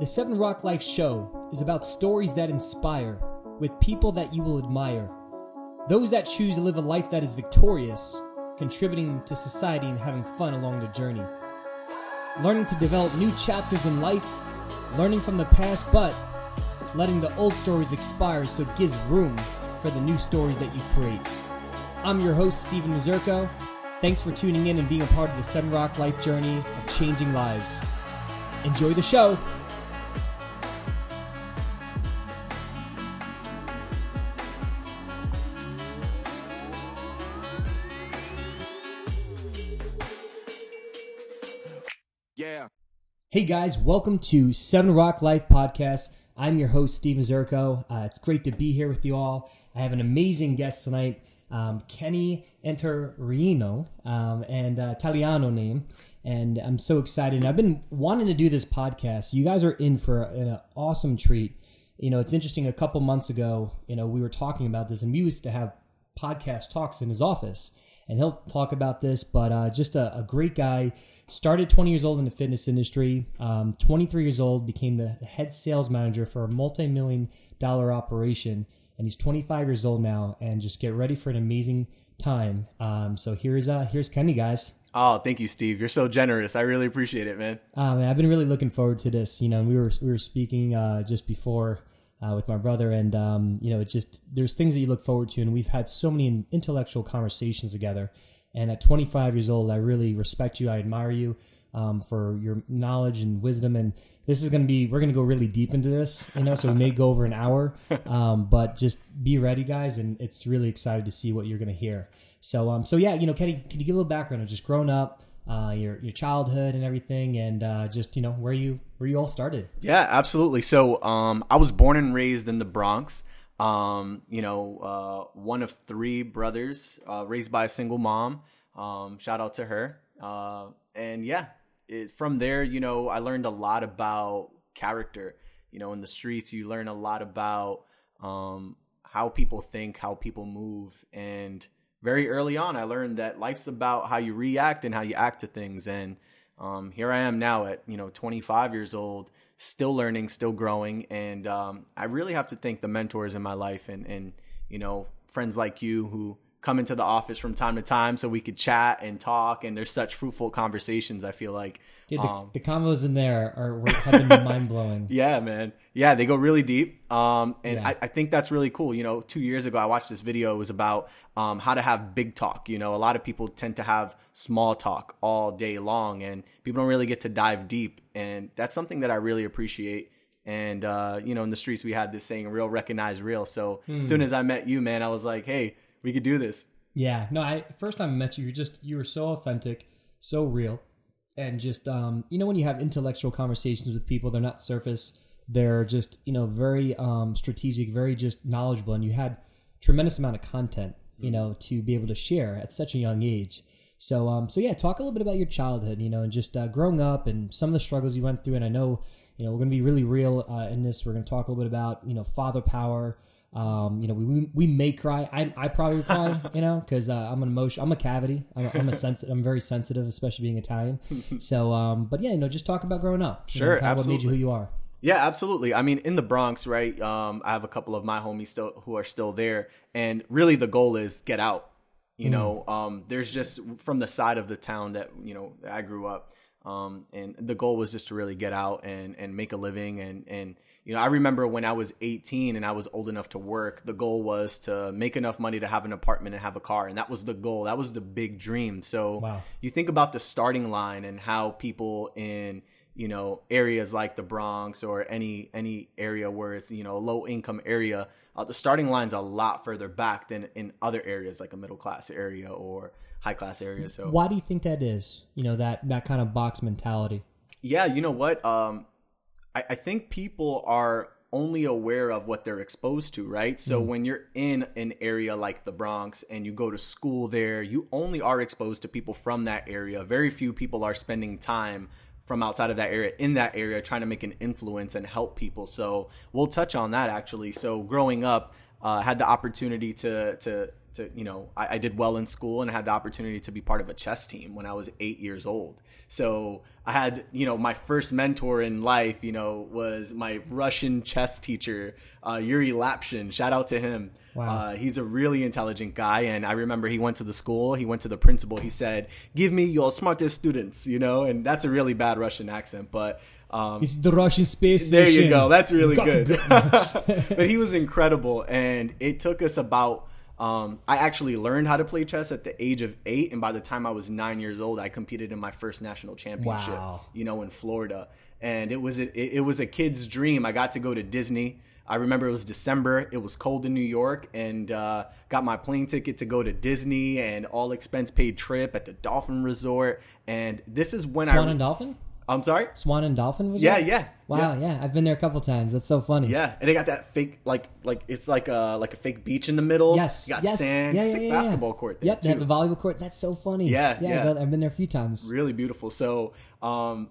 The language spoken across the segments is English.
The Seven Rock Life Show is about stories that inspire, with people that you will admire. Those that choose to live a life that is victorious, contributing to society and having fun along the journey. Learning to develop new chapters in life, learning from the past, but letting the old stories expire so it gives room for the new stories that you create. I'm your host, Steven Mazurko. Thanks for tuning in and being a part of the Seven Rock Life journey of changing lives. Enjoy the show! Yeah. Hey guys, welcome to Seven Rock Life Podcast. I'm your host, Steve Mazurko. Uh, it's great to be here with you all. I have an amazing guest tonight, um, Kenny Enterino, um, and uh, Italiano name. And I'm so excited. I've been wanting to do this podcast. You guys are in for an awesome treat. You know, it's interesting. A couple months ago, you know, we were talking about this, and we used to have podcast talks in his office and he'll talk about this. But uh, just a, a, great guy. Started 20 years old in the fitness industry. Um, 23 years old, became the head sales manager for a multi-million dollar operation, and he's 25 years old now. And just get ready for an amazing time. Um, so here's uh, here's Kenny, guys. Oh, thank you, Steve. You're so generous. I really appreciate it, man. Um, and I've been really looking forward to this. You know, we were we were speaking uh, just before uh, with my brother, and um, you know, it just there's things that you look forward to, and we've had so many intellectual conversations together. And at 25 years old, I really respect you. I admire you um, for your knowledge and wisdom. And this is going to be we're going to go really deep into this, you know. So we may go over an hour, um, but just be ready, guys. And it's really excited to see what you're going to hear. So, um, so yeah, you know, Kenny, can you give a little background of just growing up? uh, your your childhood and everything, and uh, just you know where you where you all started. Yeah, absolutely. So um, I was born and raised in the Bronx. Um, you know, uh, one of three brothers, uh, raised by a single mom. Um, shout out to her. Uh, and yeah, it, from there, you know, I learned a lot about character. You know, in the streets, you learn a lot about um, how people think, how people move, and very early on, I learned that life's about how you react and how you act to things. And um, here I am now at you know 25 years old, still learning, still growing, and um, I really have to thank the mentors in my life and and you know friends like you who come into the office from time to time so we could chat and talk and there's such fruitful conversations i feel like Dude, the, um, the combos in there are have been mind-blowing. Yeah man. Yeah they go really deep um, and yeah. I, I, think that's really cool. You know two years ago i watched this video. It was about um, how to have big talk you know? A lot of people tend to have small talk all day long and people don't really get to dive deep and that's something that i really appreciate and uh, you know in the streets we had this saying real recognize real. So hmm. as soon as i met you man i was like hey we could do this. Yeah, no, I first time I met you, you're just you were so authentic, so real, and just um, you know when you have intellectual conversations with people, they're not surface, they're just you know very um, strategic, very just knowledgeable, and you had tremendous amount of content, you know, to be able to share at such a young age. So um, so yeah, talk a little bit about your childhood, you know, and just uh, growing up and some of the struggles you went through, and I know you know we're going to be really real uh, in this. We're going to talk a little bit about you know father power um, you know, we, we we may cry. I, I probably cry, you know, because uh, I'm an emotion. I'm a cavity. I'm, a, I'm a sensitive. I'm very sensitive, especially being Italian. So, um, but yeah, you know, just talk about growing up. Sure, know, absolutely. What made you who you are? Yeah, absolutely. I mean, in the Bronx, right? Um, I have a couple of my homies still who are still there, and really the goal is get out. You mm. know, um, there's just from the side of the town that you know I grew up, um, and the goal was just to really get out and and make a living and and you know, I remember when I was 18 and I was old enough to work, the goal was to make enough money to have an apartment and have a car. And that was the goal. That was the big dream. So wow. you think about the starting line and how people in, you know, areas like the Bronx or any any area where it's, you know, a low income area, uh, the starting line's a lot further back than in other areas like a middle class area or high class area. So why do you think that is? You know, that that kind of box mentality. Yeah, you know what? Um, I, I think people are only aware of what they're exposed to, right? So mm. when you're in an area like the Bronx and you go to school there, you only are exposed to people from that area. Very few people are spending time from outside of that area in that area trying to make an influence and help people. So we'll touch on that actually. So growing up, uh, had the opportunity to to to you know I, I, did well in school and I had the opportunity to be part of a chess team when I was eight years old. So I had you know my first mentor in life you know was my Russian chess teacher uh, Yuri Lapshin. Shout out to him. Wow. Uh, he's a really intelligent guy, and I remember he went to the school. He went to the principal. He said, "Give me your smartest students," you know, and that's a really bad Russian accent, but um, it's the Russian space There you go. That's really good. Go. but he was incredible, and it took us about. Um, I actually learned how to play chess at the age of eight, and by the time I was nine years old, I competed in my first national championship. Wow. You know, in Florida, and it was a, it, it was a kid's dream. I got to go to Disney. I remember it was December. It was cold in New York, and uh, got my plane ticket to go to Disney and all expense paid trip at the Dolphin Resort. And this is when Swan I and Dolphin. I'm sorry. Swan and Dolphin. Was yeah, it? yeah. Wow, yeah. yeah. I've been there a couple times. That's so funny. Yeah, and they got that fake, like, like it's like a like a fake beach in the middle. Yes, you got yes. sand, yeah, yeah, yeah, basketball court. yep, they have the volleyball court. That's so funny. Yeah, yeah. I've been there a few times. Really beautiful. So, um,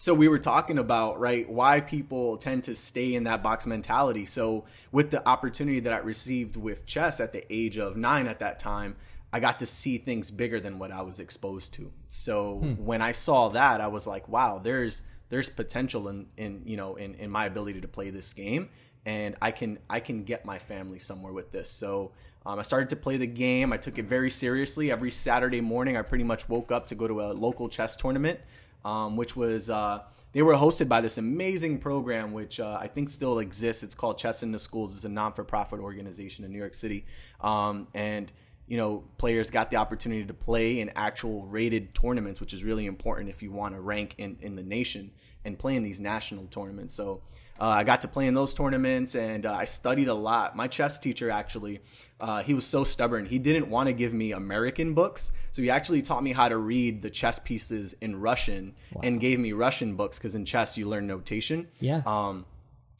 so we were talking about right why people tend to stay in that box mentality. So with the opportunity that I received with chess at the age of nine at that time I got to see things bigger than what I was exposed to. So hmm. when I saw that, I was like, wow, there's there's potential in in you know in in my ability to play this game and I can I can get my family somewhere with this. So um, I started to play the game. I took it very seriously. Every Saturday morning, I pretty much woke up to go to a local chess tournament, um, which was uh, they were hosted by this amazing program, which uh, I think still exists. It's called Chess in the Schools. It's a non for profit organization in New York City, um, and you know, players got the opportunity to play in actual rated tournaments, which is really important if you want to rank in, in the nation and play in these national tournaments. So uh, I got to play in those tournaments and uh, I studied a lot. My chess teacher actually, uh, he was so stubborn. He didn't want to give me American books. So he actually taught me how to read the chess pieces in Russian wow. and gave me Russian books because in chess you learn notation. Yeah. Um,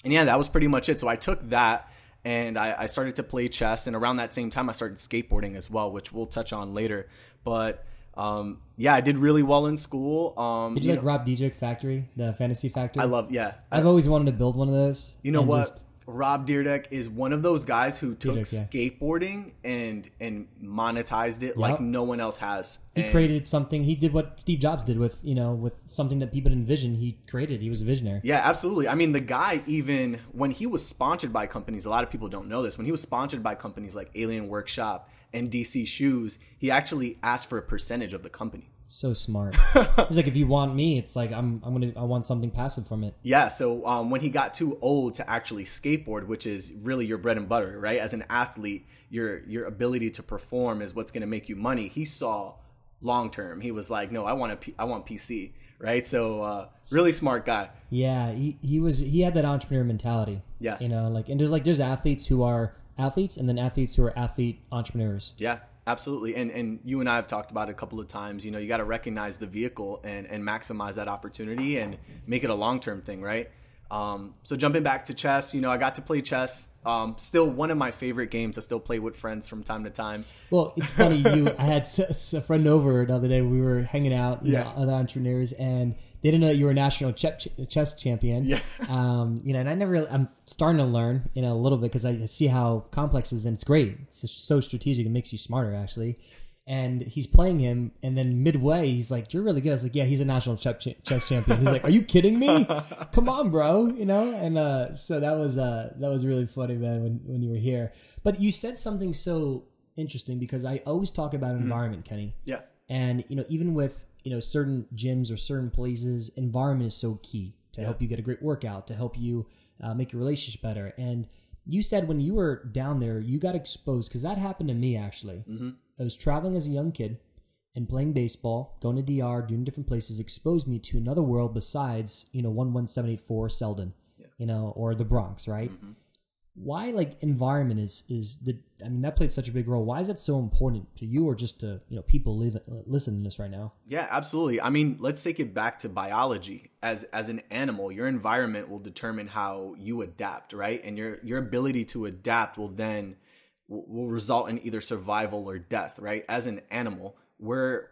and yeah, that was pretty much it. So I took that and I, I, started to play chess. And around that same time, I started skateboarding as well, which we'll touch on later. But um, yeah, I did really well in school. Um, did you, you like know, Rob Dyrdek Factory, the Fantasy Factory? I love, yeah. I've I, always wanted to build one of those. You know what? Just, Rob Dyrdek is one of those guys who took yeah. skateboarding and and monetized it yep. like no one else has. He and created something. He did what Steve Jobs did with you know with something that people didn't envision. He created. He was a visionary. Yeah, absolutely. I mean, the guy even when he was sponsored by companies, a lot of people don't know this. When he was sponsored by companies like Alien Workshop and DC Shoes, he actually asked for a percentage of the company. So smart. It's like if you want me, it's like I'm I'm gonna I want something passive from it. Yeah. So um, when he got too old to actually skateboard, which is really your bread and butter, right? As an athlete, your your ability to perform is what's gonna make you money. He saw long term. He was like, no, I want a P- I want PC, right? So uh, really smart guy. Yeah, he, he was he had that entrepreneur mentality. Yeah. You know, like and there's like there's athletes who are athletes and then athletes who are athlete entrepreneurs. Yeah absolutely and and you and i have talked about it a couple of times. You know you got to recognize the vehicle and and maximize that opportunity and make it a long-term thing right? Um, so jumping back to chess you know i got to play chess. Um, still one of my favorite games. I still play with friends from time to time. Well it's funny you i had a friend over the other day. We were hanging out yeah know, other entrepreneurs and they didn't know that you were a national chess champion. Yeah. Um, you know, and I never really, I'm starting to learn, you know, a little bit because I see how complex it is and it's great. It's so strategic. It makes you smarter, actually. And he's playing him, and then midway, he's like, "You're really good." I was like, "Yeah, he's a national chess champion." He's like, "Are you kidding me? Come on, bro!" You know. And uh, so that was uh, that was really funny, man, when when you were here. But you said something so interesting because I always talk about mm-hmm. environment, mm-hmm. Kenny. Yeah. And you know, even with you know certain gyms or certain places environment is so key to yeah. help you get a great workout to help you uh, make your relationship better and you said when you were down there you got exposed because that happened to me actually mm-hmm. i was traveling as a young kid and playing baseball going to dr doing different places exposed me to another world besides you know 11784 selden yeah. you know or the bronx right mm-hmm why like environment is is the i mean that played such a big role. Why is that so important to you or just to you know people live uh, listen to this right now? Yeah absolutely. I mean let's take it back to biology. As as an animal your environment will determine how you adapt right? And your your ability to adapt will then will result in either survival or death right? As an animal we're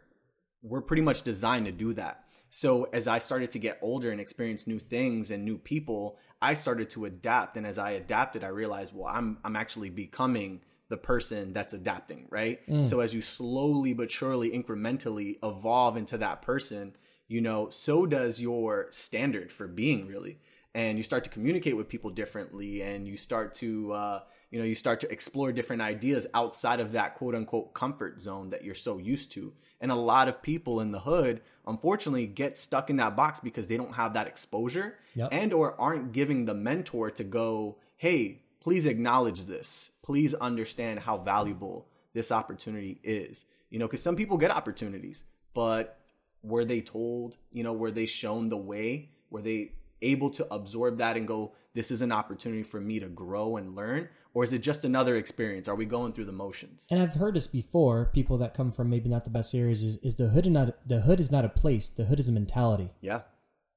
we're pretty much designed to do that so as I started to get older and experience new things and new people, I started to adapt. And as I adapted, I realized, well, I'm I'm actually becoming the person that's adapting, right? So as you slowly but surely, incrementally evolve into that person, you know, so does your standard for being really. And you start to communicate with people differently, and you start to, uh, you know, you start to explore different ideas outside of that quote unquote comfort zone that you're so used to. And a lot of people in the hood, unfortunately, get stuck in that box because they don't have that exposure Yep. and or aren't giving the mentor to go, hey, please acknowledge this. Please understand how valuable this opportunity is. You know, because some people get opportunities, but were they told, you know, were they shown the way? Were they able to absorb that and go, this is an opportunity for me to grow and learn? Or is it just another experience? Are we going through the motions? And I've heard this before. People that come from maybe not the best areas is, is the hood not the hood is not a place. The hood is a mentality. Yeah,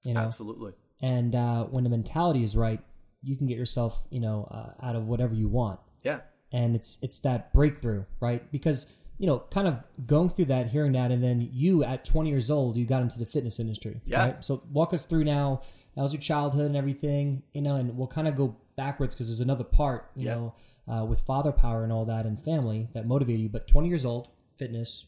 You know, absolutely. and uh, when the mentality is right, you can get yourself you know uh, out of whatever you want. Yeah. and it's it's that breakthrough, right? Because you know, kind of going through that, hearing that, and then you at 20 years old, you got into the fitness industry. Yeah. Right? So walk us through now. That was your childhood and everything, you know, and we'll kind of go backwards because there's another part, you Yeah. know, uh, with father power and all that and family that motivated you. But 20 years old, fitness.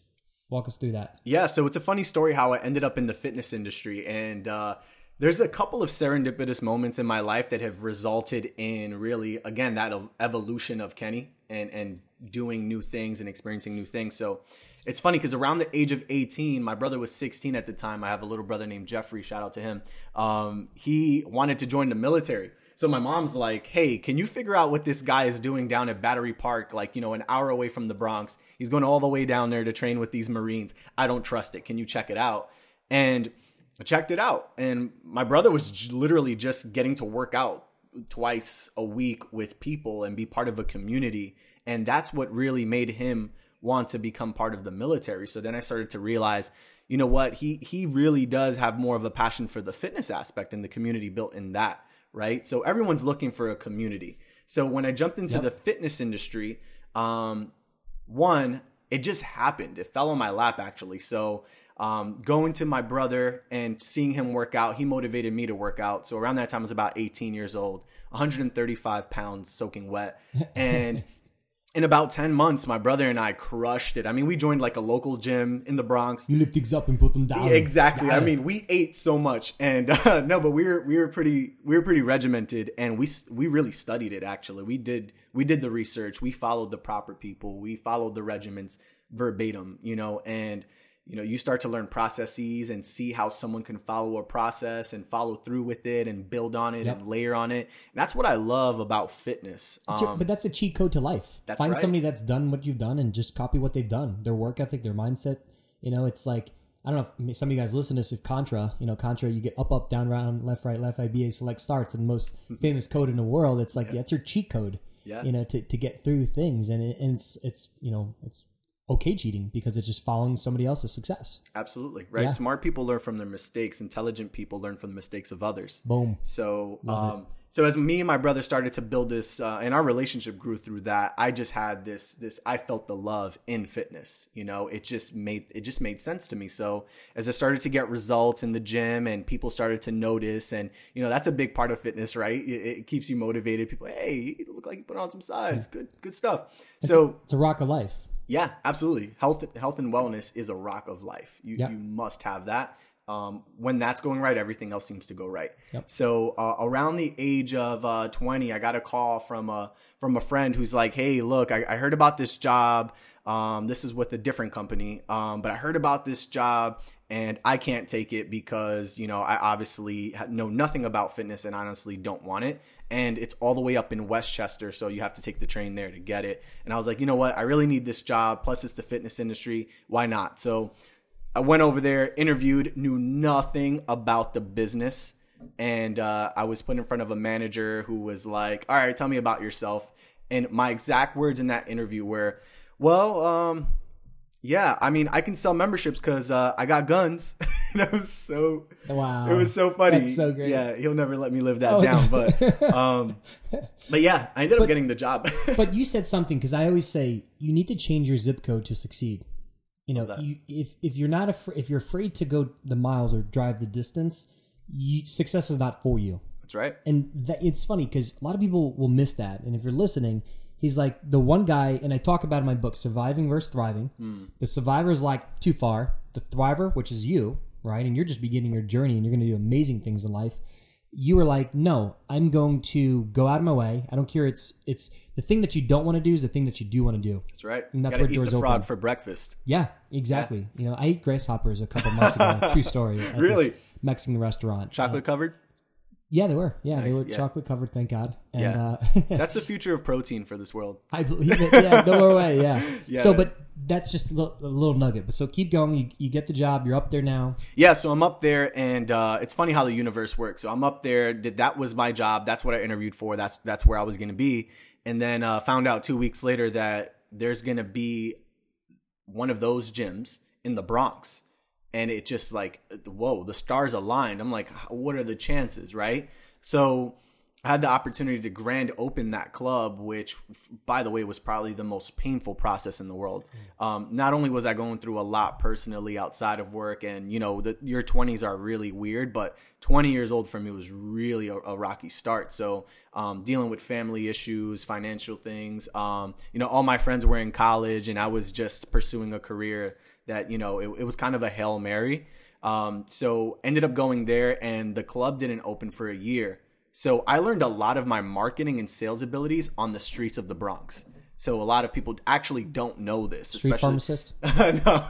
Walk us through that. Yeah, so it's a funny story how I ended up in the fitness industry. And uh, there's a couple of serendipitous moments in my life that have resulted in really, again, that evolution of Kenny and, and doing new things and experiencing new things. So it's funny because around the age of 18, my brother was 16 at the time. I have a little brother named Jeffrey, shout out to him. Um, he wanted to join the military. So my mom's like, "Hey, can you figure out what this guy is doing down at Battery Park, like you know, an hour away from the Bronx? He's going all the way down there to train with these Marines. I don't trust it. Can you check it out?" And I checked it out, and my brother was j- literally just getting to work out twice a week with people and be part of a community, and that's what really made him want to become part of the military. So then I started to realize, you know what, he he really does have more of a passion for the fitness aspect and the community built in that right? So everyone's looking for a community. So when I jumped into the fitness industry, um, one, it just happened. It fell on my lap actually. So um, going to my brother and seeing him work out, he motivated me to work out. So around that time, I was about 18 years old, 135 pounds soaking wet, and. In about 10 months, my brother and I crushed it. I mean, we joined like a local gym in the Bronx. You lift things up and put them down. Exactly. I mean, we ate so much, and uh, no, but we were we were pretty we were pretty regimented, and we we really studied it. Actually, we did we did the research. We followed the proper people. We followed the regiments verbatim. You know, and you know, you start to learn processes and see how someone can follow a process and follow through with it and build on it Yep. and layer on it. And that's what I love about fitness. Um, but that's a cheat code to life. That's Find right. somebody that's done what you've done and just copy what they've done. Their work ethic, their mindset. You know, it's like I don't know if some of you guys listen to this. If Contra, you know, Contra, you get up, up, down, round, left, right, left, IBA, select starts, and most famous code in the world. It's like that's your cheat code. Yeah. You know, to, to get through things, and, it, and it's it's you know it's okay cheating because it's just following somebody else's success. absolutely right. Yeah. Smart people learn from their mistakes. Intelligent people learn from the mistakes of others. Boom. So, um, so as me and my brother started to build this, uh, and our relationship grew through that, I just had this, this, I felt the love in fitness. You know, it just made, it just made sense to me. So as I started to get results in the gym and people started to notice, and you know, that's a big part of fitness, right? It, it keeps you motivated. People, hey, you look like you put on some size. Good, good stuff. So It's a rock of life. Yeah, absolutely. Health, health and wellness is a rock of life. You, you must have that. Um, when that's going right, everything else seems to go right. Yep. So uh, around the age of uh, 20, I got a call from a from a friend who's like, "Hey, look, I, I heard about this job. Um, this is with a different company, um, but I heard about this job." And I can't take it because you know I obviously know nothing about fitness and honestly don't want it. And it's all the way up in Westchester, so you have to take the train there to get it. And I was like, you know what? I really need this job. Plus, it's the fitness industry. Why not? So I went over there, interviewed, knew nothing about the business. And uh, I was put in front of a manager who was like, All right, tell me about yourself. And my exact words in that interview were, Well, um, yeah, I mean, I can sell memberships because uh, I got guns. and it was so, Wow. it was so funny. That's so great. Yeah, he'll never let me live that Oh, down. But, um, but yeah, I ended up getting the job. but you said something because I always say you need to change your zip code to succeed. You know, you, if if you're not afraid, if you're afraid to go the miles or drive the distance, you, success is not for you. That's right. And that, it's funny because a lot of people will miss that. And if you're listening, He's like the one guy, and I talk about in my book, Surviving versus Thriving. Hmm. The survivor is like too far. The thriver, which is you, right? And you're just beginning your journey and you're going to do amazing things in life. You were like, no, I'm going to go out of my way. I don't care. It's it's the thing that you don't want to do is the thing that you do want to do. That's right. And that's Gotta where eat doors the frog open. for breakfast. Yeah, exactly. You know, I ate grasshoppers a couple months ago. True story. Really? Mexican restaurant. Chocolate covered. Yeah, they were. Yeah, Nice, they were yeah. chocolate covered. Thank God. And Yeah. uh, That's the future of protein for this world. I believe it. Yeah, no more way. Yeah. Yeah. So, but that's just a little, a little nugget. But so keep going. You, you get the job. You're up there now. Yeah, so I'm up there, and uh, it's funny how the universe works. So I'm up there. Did that was my job. That's what I interviewed for. That's that's where I was going to be, and then uh, found out two weeks later that there's going to be one of those gyms in the Bronx, and it just like whoa, the stars aligned. I'm like, what are the chances, right? So I had the opportunity to grand open that club, which, by the way, was probably the most painful process in the world. Um, not only was I going through a lot personally outside of work, and you know, the, your 20s are really weird, but 20 years old for me was really a, a rocky start. So, um, dealing with family issues, financial things, um, you know, all my friends were in college, and I was just pursuing a career that, you know, it, it was kind of a hail mary. Um, so ended up going there, and the club didn't open for a year. So I learned a lot of my marketing and sales abilities on the streets of the Bronx. So a lot of people actually don't know this, Street especially. pharmacist. no,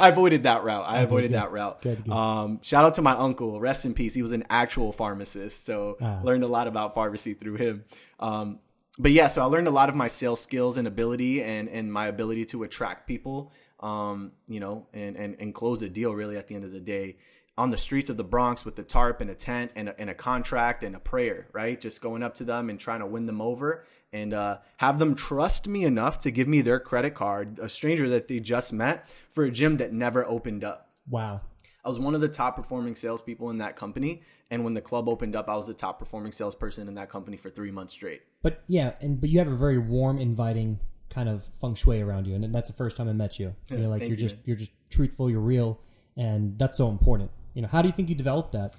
I avoided that route. I avoided good. that route. Good, good. Um, shout out to my uncle. Rest in peace. He was an actual pharmacist, so Ah. learned a lot about pharmacy through him. Um, but yeah, so I learned a lot of my sales skills and ability, and and my ability to attract people. Um, you know, and and and close a deal. Really, at the end of the day, on the streets of the Bronx with the tarp and a tent and a, and a contract and a prayer, right? Just going up to them and trying to win them over and uh, have them trust me enough to give me their credit card, a stranger that they just met, for a gym that never opened up. Wow. I was one of the top performing salespeople in that company. And when the club opened up, I was the top performing salesperson in that company for three months straight. But yeah, and but you have a very warm, inviting kind of feng shui around you, and that's the first time I met you. you're like you're you, just you're just truthful, you're real, and that's so important. You know, how do you think you developed that?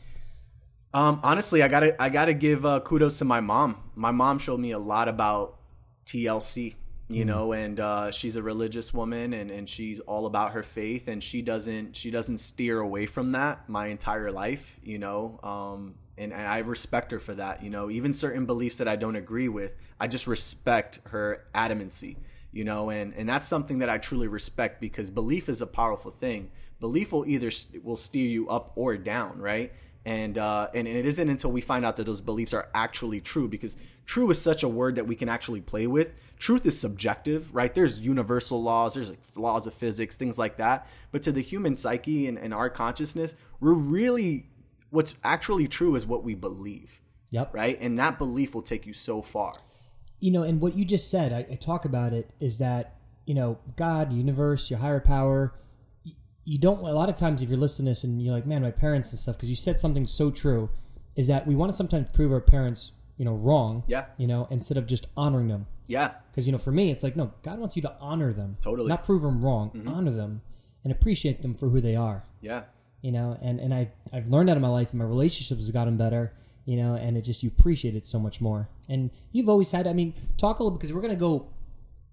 Um, honestly, I gotta I gotta give uh, kudos to my mom. My mom showed me a lot about TLC, you know, and uh, she's a religious woman, and, and she's all about her faith, and she doesn't she doesn't steer away from that my entire life, you know. Um, and, and I respect her for that, you know. Even certain beliefs that I don't agree with, I just respect her adamancy, you know, and and that's something that I truly respect because belief is a powerful thing. Belief will either will steer you up or down, right? and uh, and, and it isn't until we find out that those beliefs are actually true because true is such a word that we can actually play with truth is subjective right there's universal laws there's like laws of physics things like that but to the human psyche and, and our consciousness we're really what's actually true is what we believe Yep. right and that belief will take you so far you know, and what you just said, I, I talk about it is that you know, God, universe, your higher power. y- You don't. A lot of times, if you're listening to this and you're like, "Man, my parents and stuff," because you said something so true, is that we want to sometimes prove our parents, you know, wrong. Yeah. You know, instead of just honoring them. yeah Because you know, for me, it's like, no, God wants you to honor them, Totally. not prove them wrong. Mm-hmm. Honor them and appreciate them for who they are. yeah You know, and and I've I've learned that in my life, and my relationships have gotten better. You know, and it just you appreciate it so much more. And you've always had. I mean, talk a little because we're gonna go.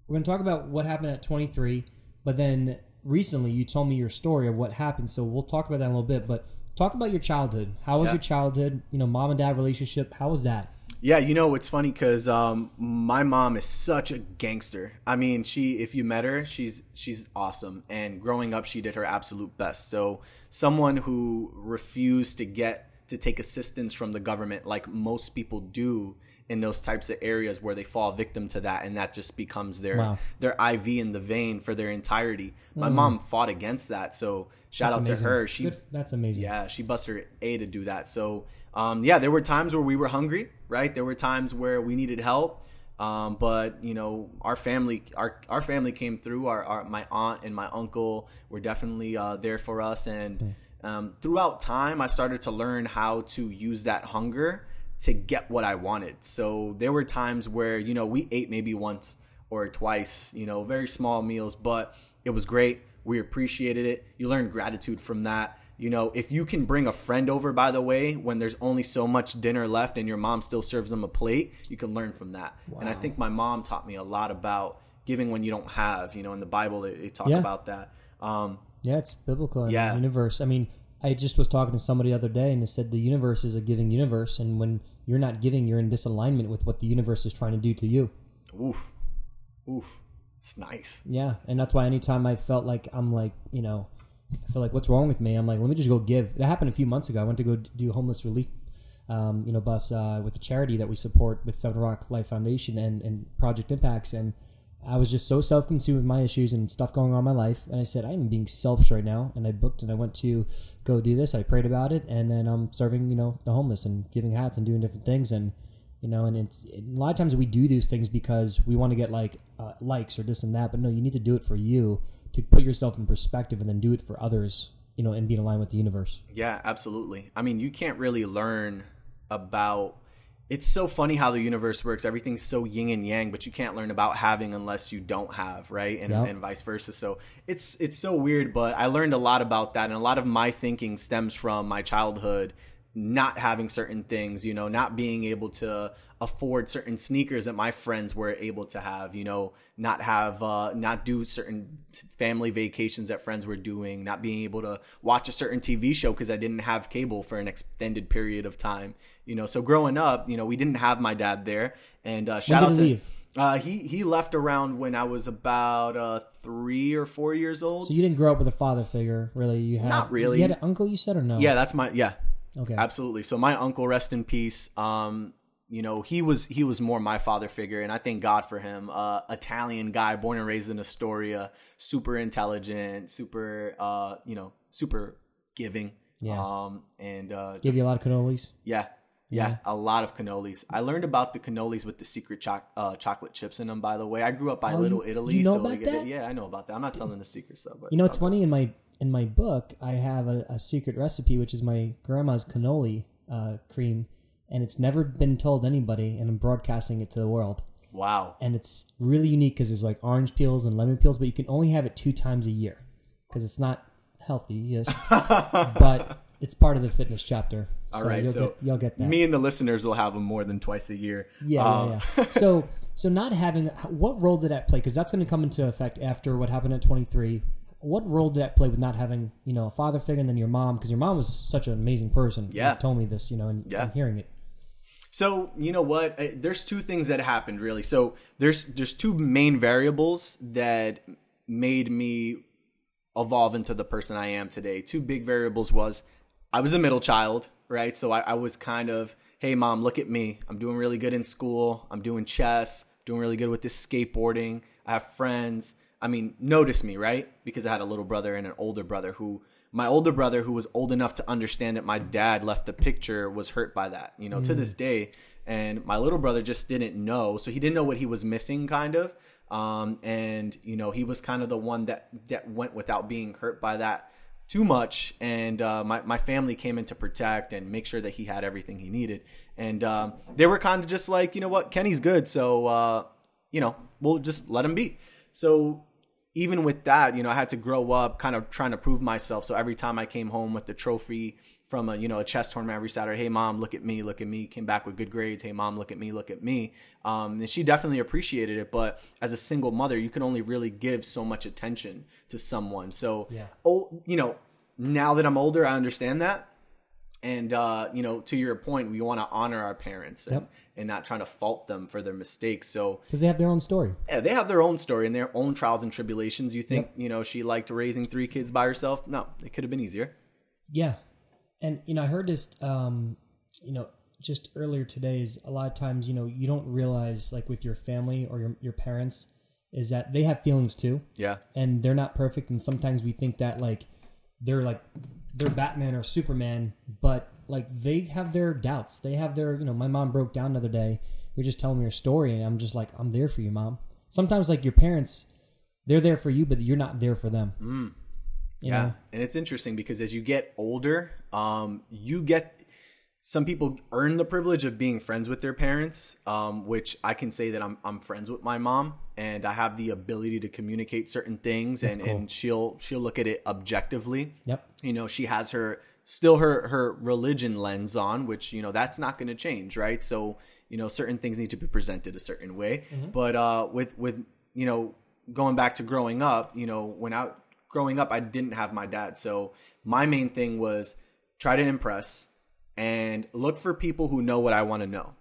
We're gonna talk about what happened at 23, but then recently you told me your story of what happened. So we'll talk about that in a little bit. But talk about your childhood. How was Yeah. your childhood? You know, mom and dad relationship. How was that? Yeah, you know it's funny because um, my mom is such a gangster. I mean, she if you met her, she's she's awesome. And growing up, she did her absolute best. So someone who refused to get to take assistance from the government, like most people do in those types of areas where they fall victim to that, and that just becomes their Wow. their IV in the vein for their entirety. My mom fought against that. So shout That's out amazing. to her. She Good, that's amazing. yeah, she busted her A to do that. So, um, yeah, there were times where we were hungry, right? There were times where we needed help. Um, but you know, our family, our our family came through. Our, our my aunt and my uncle were definitely uh, there for us. And um, throughout time, I started to learn how to use that hunger to get what I wanted. So there were times where you know we ate maybe once or twice, you know, very small meals, but it was great. We appreciated it. You learn gratitude from that. You know, if you can bring a friend over, by the way, when there's only so much dinner left and your mom still serves them a plate, you can learn from that. And I think my mom taught me a lot about giving when you don't have. You know, in the Bible, they, they talk Yeah. about that. Um, Yeah, it's biblical. in the Yeah. universe. I mean, I just was talking to somebody the other day, and they said the universe is a giving universe, and when you're not giving, you're in disalignment with what the universe is trying to do to you. oof, oof, it's nice. Yeah, and that's why anytime I felt like I'm like, you know, I feel like what's wrong with me, I'm like, let me just go give. That happened a few months ago. I went to go do homeless relief, um, you know, bus uh, with the charity that we support with Seven Rock Life Foundation and and Project Impacts, and I was just so self-consumed with my issues and stuff going on in my life, and I said I'm being selfish right now, and I booked and I went to go do this. I prayed about it, and then I'm serving, you know, the homeless and giving hats and doing different things, and you know and it's a lot of times we do these things because we want to get like uh, likes or this and that. But no you need to do it for you to put yourself in perspective and then do it for others you know and be in line with the universe Yeah, absolutely. I mean, you can't really learn about. It's so funny how the universe works. Everything's so yin and yang, but you can't learn about having unless you don't have, right? And, Yep. and vice versa. So it's it's so weird, but I learned a lot about that, and a lot of my thinking stems from my childhood, not having certain things, you know, not being able to afford certain sneakers that my friends were able to have, you know, not have uh not do certain family vacations that friends were doing, not being able to watch a certain TV show cuz I didn't have cable for an extended period of time. You know, so growing up, you know, we didn't have my dad there and uh shout out to leave? uh he he left around when I was about uh 3 or 4 years old. so you didn't grow up with a father figure really you had Not really. you had an uncle you said or no yeah, that's my yeah. Okay Absolutely. So my uncle, rest in peace. Um, you know, he was he was more my father figure, and I thank God for him. Uh, Italian guy, born and raised in Astoria, super intelligent, super uh, you know, super giving. Yeah. Um, and uh, gave you a lot of cannolis yeah, yeah, a lot of cannolis. I learned about the cannolis with the secret choc- uh, chocolate chips in them. By the way, I grew up by Oh, Little you- Italy, you know so about like, yeah, I know about that. I'm not telling the secret stuff, but you know it's it's funny in my in my book i have a, a secret recipe which is my grandma's cannoli uh, cream and it's never been told anybody and i'm broadcasting it to the world wow. and it's really unique because there's like orange peels and lemon peels, but you can only have it two times a year because it's not healthy, yes, but it's part of the fitness chapter. All so right, you'll so get you'll get that. Me and the listeners will have them more than twice a year. yeah, Um, yeah, yeah. so so not having what role did that play? Because that's going to come into effect after what happened at 23. What role did that play with not having you know a father figure and then your mom? Because your mom was such an amazing person. Yeah. You've told me this, you know, and Yeah. hearing it. So you know what? Uh, There's two things that happened really. So there's there's two main variables that made me evolve into the person I am today. Two big variables was I was a middle child, right? So I, I was kind of, hey mom, look at me. I'm doing really good in school. I'm doing chess. Doing really good with this skateboarding. I have friends. I mean, notice me, right? Because I had a little brother and an older brother who my older brother who was old enough to understand that my dad left the picture was hurt by that, you know, to this day. And my little brother just didn't know. So he didn't know what he was missing kind of. Um, and you know, he was kind of the one that, that went without being hurt by that too much. And, uh, my, my family came in to protect and make sure that he had everything he needed. And, um, they were kind of just like, you know what, Kenny's good. So, uh, you know, we'll just let him be. So even with that, you know, I had to grow up kind of trying to prove myself. So every time I came home with the trophy from a, you know, a chess tournament every Saturday, hey mom, look at me, look at me, came back with good grades. Hey mom, look at me, look at me. Um, and she definitely appreciated it. But as a single mother, you can only really give so much attention to someone. So, Yeah. oh, you know, now that I'm older, I understand that. And uh, you know, to your point, we want to honor our parents and, Yep. and not trying to fault them for their mistakes. So Because they have their own story. yeah, they have their own story and their own trials and tribulations. You think, you know, she liked raising three kids by herself? No, it could have been easier. Yeah, and you know, I heard this, um, you know, just earlier today. Is a lot of times, you know, you don't realize, like with your family or your your parents, is that they have feelings too, Yeah. and they're not perfect. And sometimes we think that like they're like they're Batman or Superman, but like they have their doubts. They have their, you know, my mom broke down the other day. You're just telling me your story, and I'm just like, I'm there for you, mom. Sometimes like your parents, they're there for you, but you're not there for them. Mm. You Yeah. know? And it's interesting because as you get older, um, you get some people earn the privilege of being friends with their parents, um, which I can say that I'm I'm friends with my mom, and I have the ability to communicate certain things, and, cool. and she'll she'll look at it objectively. Yep. You know, she has her still her her religion lens on, which you know that's not going to change, right? So you know, certain things need to be presented a certain way. But uh, with with you know, going back to growing up, you know, when I growing up, I didn't have my dad, so my main thing was try to impress and look for people who know what I want to know.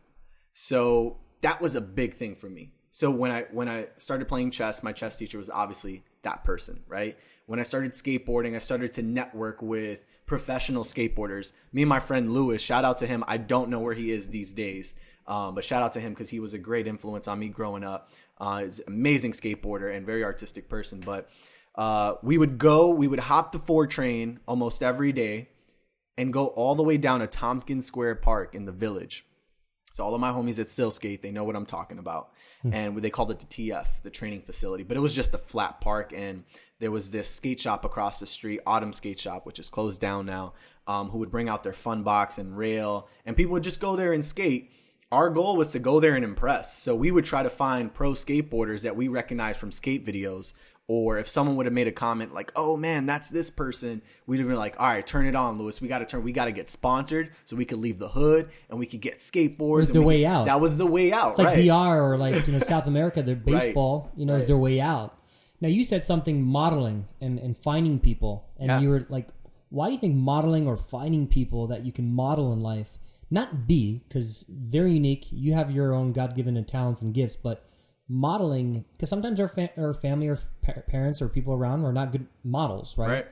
So that was a big thing for me. So when I when I started playing chess, my chess teacher was obviously that person, right? When I started skateboarding, I started to network with professional skateboarders. Me and my friend Lewis, shout out to him. I don't know where he is these days, um, but shout out to him because he was a great influence on me growing up. Uh, he's an amazing skateboarder and very artistic person. But uh, we would go, we would hop the four train almost every day and go all the way down to Tompkins Square Park in the village. So all of my homies that still skate, they know what I'm talking about. And they called it the TF, the training facility. But it was just a flat park and there was this skate shop across the street, Autumn Skate Shop, which is closed down now, um, who would bring out their fun box and rail and people would just go there and skate. Our goal was to go there and impress. So we would try to find pro skateboarders that we recognize from skate videos or if someone would have made a comment like, "Oh man, that's this person," we'd have been like, "All right, turn it on, Lewis. We got to turn. We got to get sponsored so we could leave the hood and we could get skateboards." was and the way could- out. That was the way out. It's like right. DR or like you know South America, their baseball, you know, is their way out. Now you said something modeling and and finding people, and Yeah. you were like, why do you think modeling or finding people that you can model in life, not be because they're unique, you have your own God given talents and gifts, but modeling because sometimes our fa- our family or pa- parents or people around are not good models, right? Right.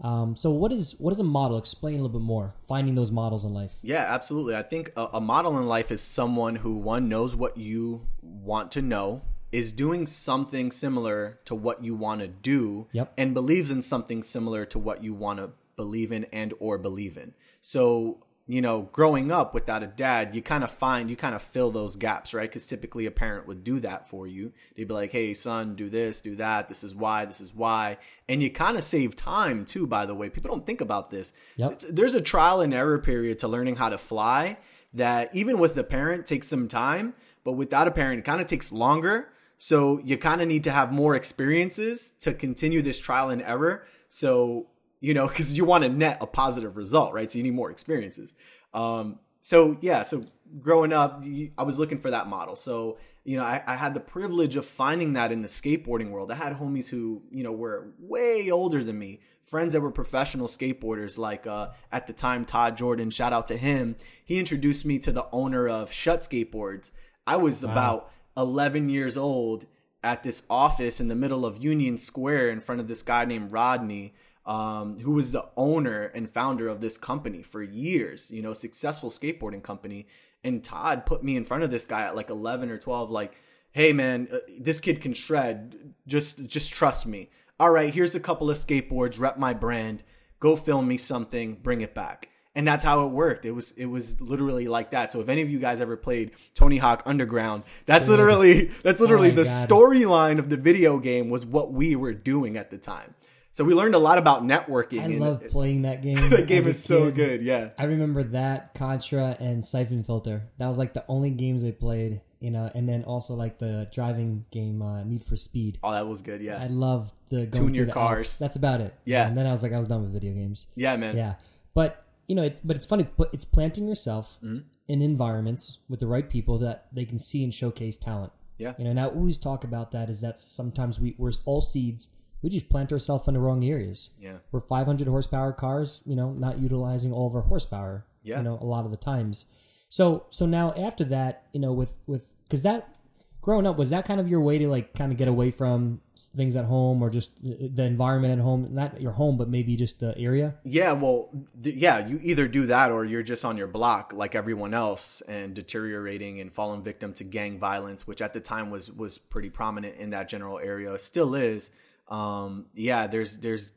Um, so what is what is a model? Explain a little bit more. Finding those models in life. Yeah, absolutely. I think a, a model in life is someone who one knows what you want to know, is doing something similar to what you want to do, Yep. and believes in something similar to what you want to believe in and or believe in. So you know, growing up without a dad, you kind of find you kind of fill those gaps, right? Because typically a parent would do that for you. They'd be like, "Hey, son, do this, do that. This is why. This is why," and you kind of save time too. By the way, people don't think about this. Yep. There's a trial and error period to learning how to fly that even with the parent takes some time, but without a parent, it kind of takes longer. So you kind of need to have more experiences to continue this trial and error. So you know, because you want to net a positive result, right? So you need more experiences. Um, so yeah, so growing up, I was looking for that model. So you know, I, I had the privilege of finding that in the skateboarding world. I had homies who you know were way older than me, friends that were professional skateboarders. Like uh, at the time, Todd Jordan. Shout out to him. He introduced me to the owner of Shut Skateboards. I was about 11 years old at this office in the middle of Union Square in front of this guy named Rodney um, who was the owner and founder of this company for years, you know, successful skateboarding company. And Todd put me in front of this guy at like 11 or 12, like, hey man, uh, this kid can shred. Just, just trust me. All right, here's a couple of skateboards, rep my brand, go film me something, bring it back. And that's how it worked. It was it was literally like that. So if any of you guys ever played Tony Hawk Underground, that's literally that's literally my the storyline of the video game was what we were doing at the time. So we learned a lot about networking. I love playing that game. that game is so kid. good. Yeah. I remember that Contra and Siphon Filter. That was like the only games I played, you know, and then also like the driving game uh, Need for Speed. Oh, that was good. Yeah. I loved the going Tune your cars. Alps. That's about it. Yeah. and then I was like, I was done with video games. yeah, man. Yeah, but you know, it, but it's funny. But it's planting yourself Mm-hmm. in environments with the right people that they can see and showcase talent. Yeah. You know, and I always talk about that is that sometimes we we're all seeds. We just plant ourselves in the wrong areas. Yeah. We're 500 horsepower cars, you know, not utilizing all of our horsepower. Yeah. You know, a lot of the times. So so now after that, you know, with with because that growing up was that kind of your way to like kind of get away from things at home or just the the environment at home, not your home, but maybe just the area. Yeah, well, th- yeah, you either do that or you're just on your block like everyone else and deteriorating and falling victim to gang violence, which at the time was was pretty prominent in that general area, still is. Um, yeah, there's there's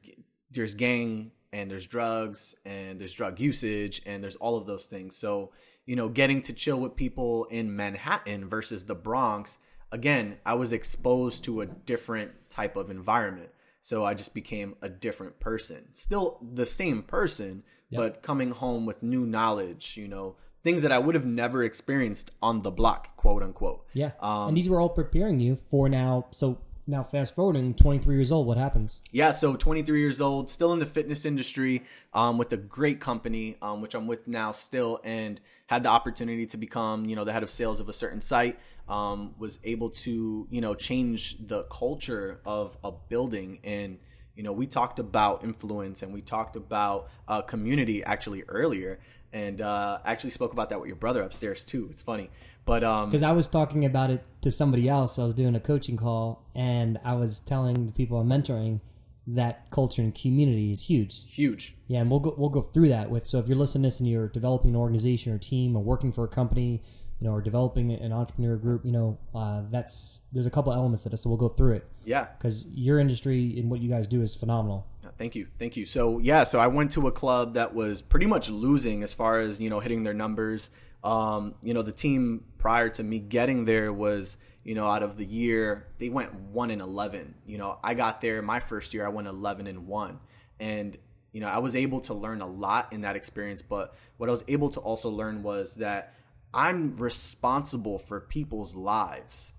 there's gang and there's drugs and there's drug usage and there's all of those things. So, you know, getting to chill with people in Manhattan versus the Bronx, again, I was exposed to a different type of environment. So I just became a different person. Still the same person, but coming home with new knowledge, you know, things that I would have never experienced on the block, quote unquote. Yeah. Um, and these were all preparing you for now. So now, fast forwarding, 23 years old, what happens? Yeah, so 23 years old, still in the fitness industry, um, with a great company, um, which I'm with now still, and had the opportunity to become, you know, the head of sales of a certain site. Um, was able to, you know, change the culture of a building, and you know, we talked about influence and we talked about uh, community actually earlier, and uh, actually spoke about that with your brother upstairs too. It's funny, but um, Because I was talking about it to somebody else. I was doing a coaching call, and I was telling the people I'm mentoring that culture and community is huge. huge. Yeah, and we'll go we'll go through that with. So if you're listening to this and you're developing an organization or team or working for a company, you know, or developing an entrepreneur group, you know, uh, that's there's a couple elements to this. So we'll go through it Yeah, because your industry and what you guys do is phenomenal. Thank you. Thank you. So, yeah, so I went to a club that was pretty much losing as far as, you know, hitting their numbers. Um, you know, the team prior to me getting there was, you know, out of the year, they went 1 and 11. You know, I got there my first year, I went 11 and 1. And, you know, I was able to learn a lot in that experience, but what I was able to also learn was that I'm responsible for people's lives.